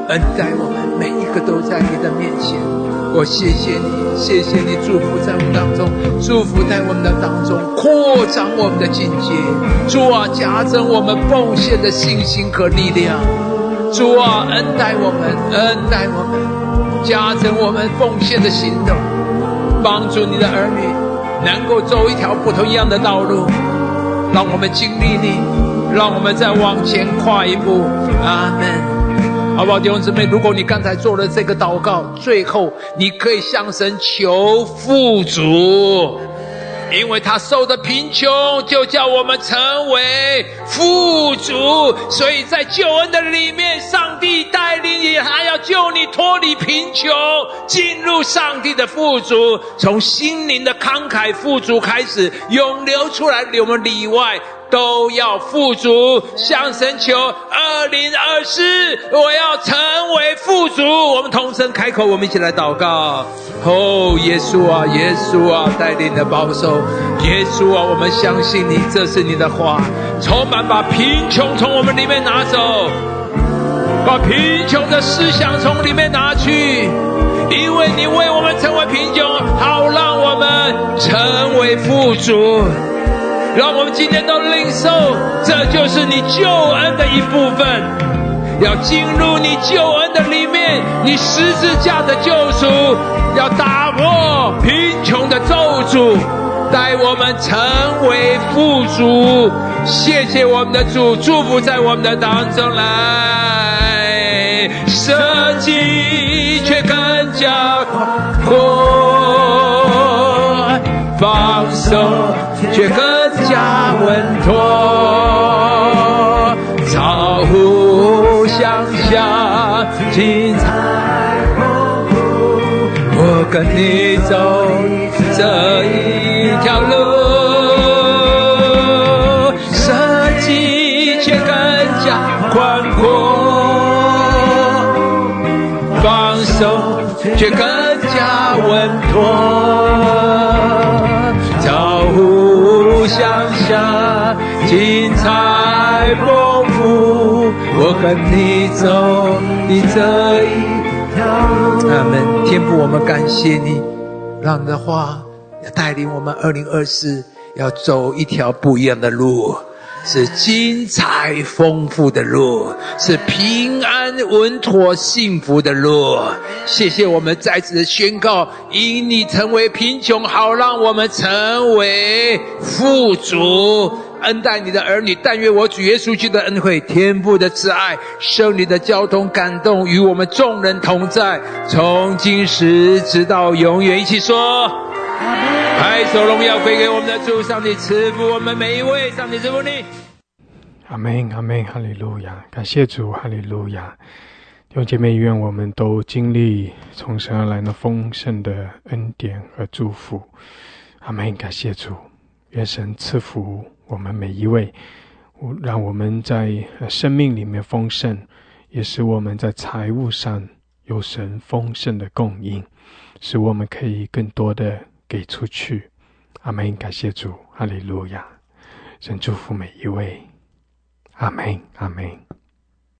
恩待我们每一个都在你的面前。我谢谢你，谢谢你祝福在我们当中，祝福在我们的当中，扩张我们的境界。主啊，加增我们奉献的信心和力量。主啊，恩待我们，恩待我们，加增我们奉献的行动，帮助你的儿女能够走一条不同一样的道路。让我们经历你，让我们再往前跨一步。阿门。好不好，弟兄姊妹？如果你刚才做了这个祷告，最后你可以向神求富足，因为他受的贫穷，就叫我们成为富足。所以在救恩的里面，上帝带领你，还要救你脱离贫穷，进入上帝的富足，从心灵的慷慨富足开始，涌流出来，我们里外。都要富足，向神求。二零二四，我要成为富足。我们同声开口，我们一起来祷告。哦，耶稣啊，耶稣啊，带领的保守。耶稣啊，我们相信你，这是你的话，充满把贫穷从我们里面拿走，把贫穷的思想从里面拿去，因为你为我们成为贫穷，好让我们成为富足。让我们今天都领受，这就是你救恩的一部分。要进入你救恩的里面，你十字架的救赎，要打破贫穷的咒诅，带我们成为富足。谢谢我们的主，祝福在我们的当中来，设计却更加宽阔，放手却更。加稳妥，超乎想象，精彩丰富。我跟你走这一条路。设计却更加宽阔，放手，却更加稳妥。精彩丰富。我和你走的这一条路。阿门。天父，我们感谢你，让的话带领我们二零二四要走一条不一样的路。是精彩丰富的路，是平安稳妥幸福的路。谢谢我们再次的宣告：因你成为贫穷，好让我们成为富足。恩待你的儿女，但愿我主耶稣基督的恩惠、天父的慈爱、圣灵的交通感动，与我们众人同在，从今时直到永远。一起说。拍手荣耀归给我们的主上帝，赐福我们每一位，上帝赐福你。阿门，阿门，哈利路亚！感谢主，哈利路亚！弟兄姐妹，愿我们都经历从神而来的丰盛的恩典和祝福。阿门，感谢主，愿神赐福我们每一位，让我们在生命里面丰盛，也使我们在财务上有神丰盛的供应，使我们可以更多的。给出去，阿门！感谢主，哈利路亚！神祝福每一位，阿门，阿门。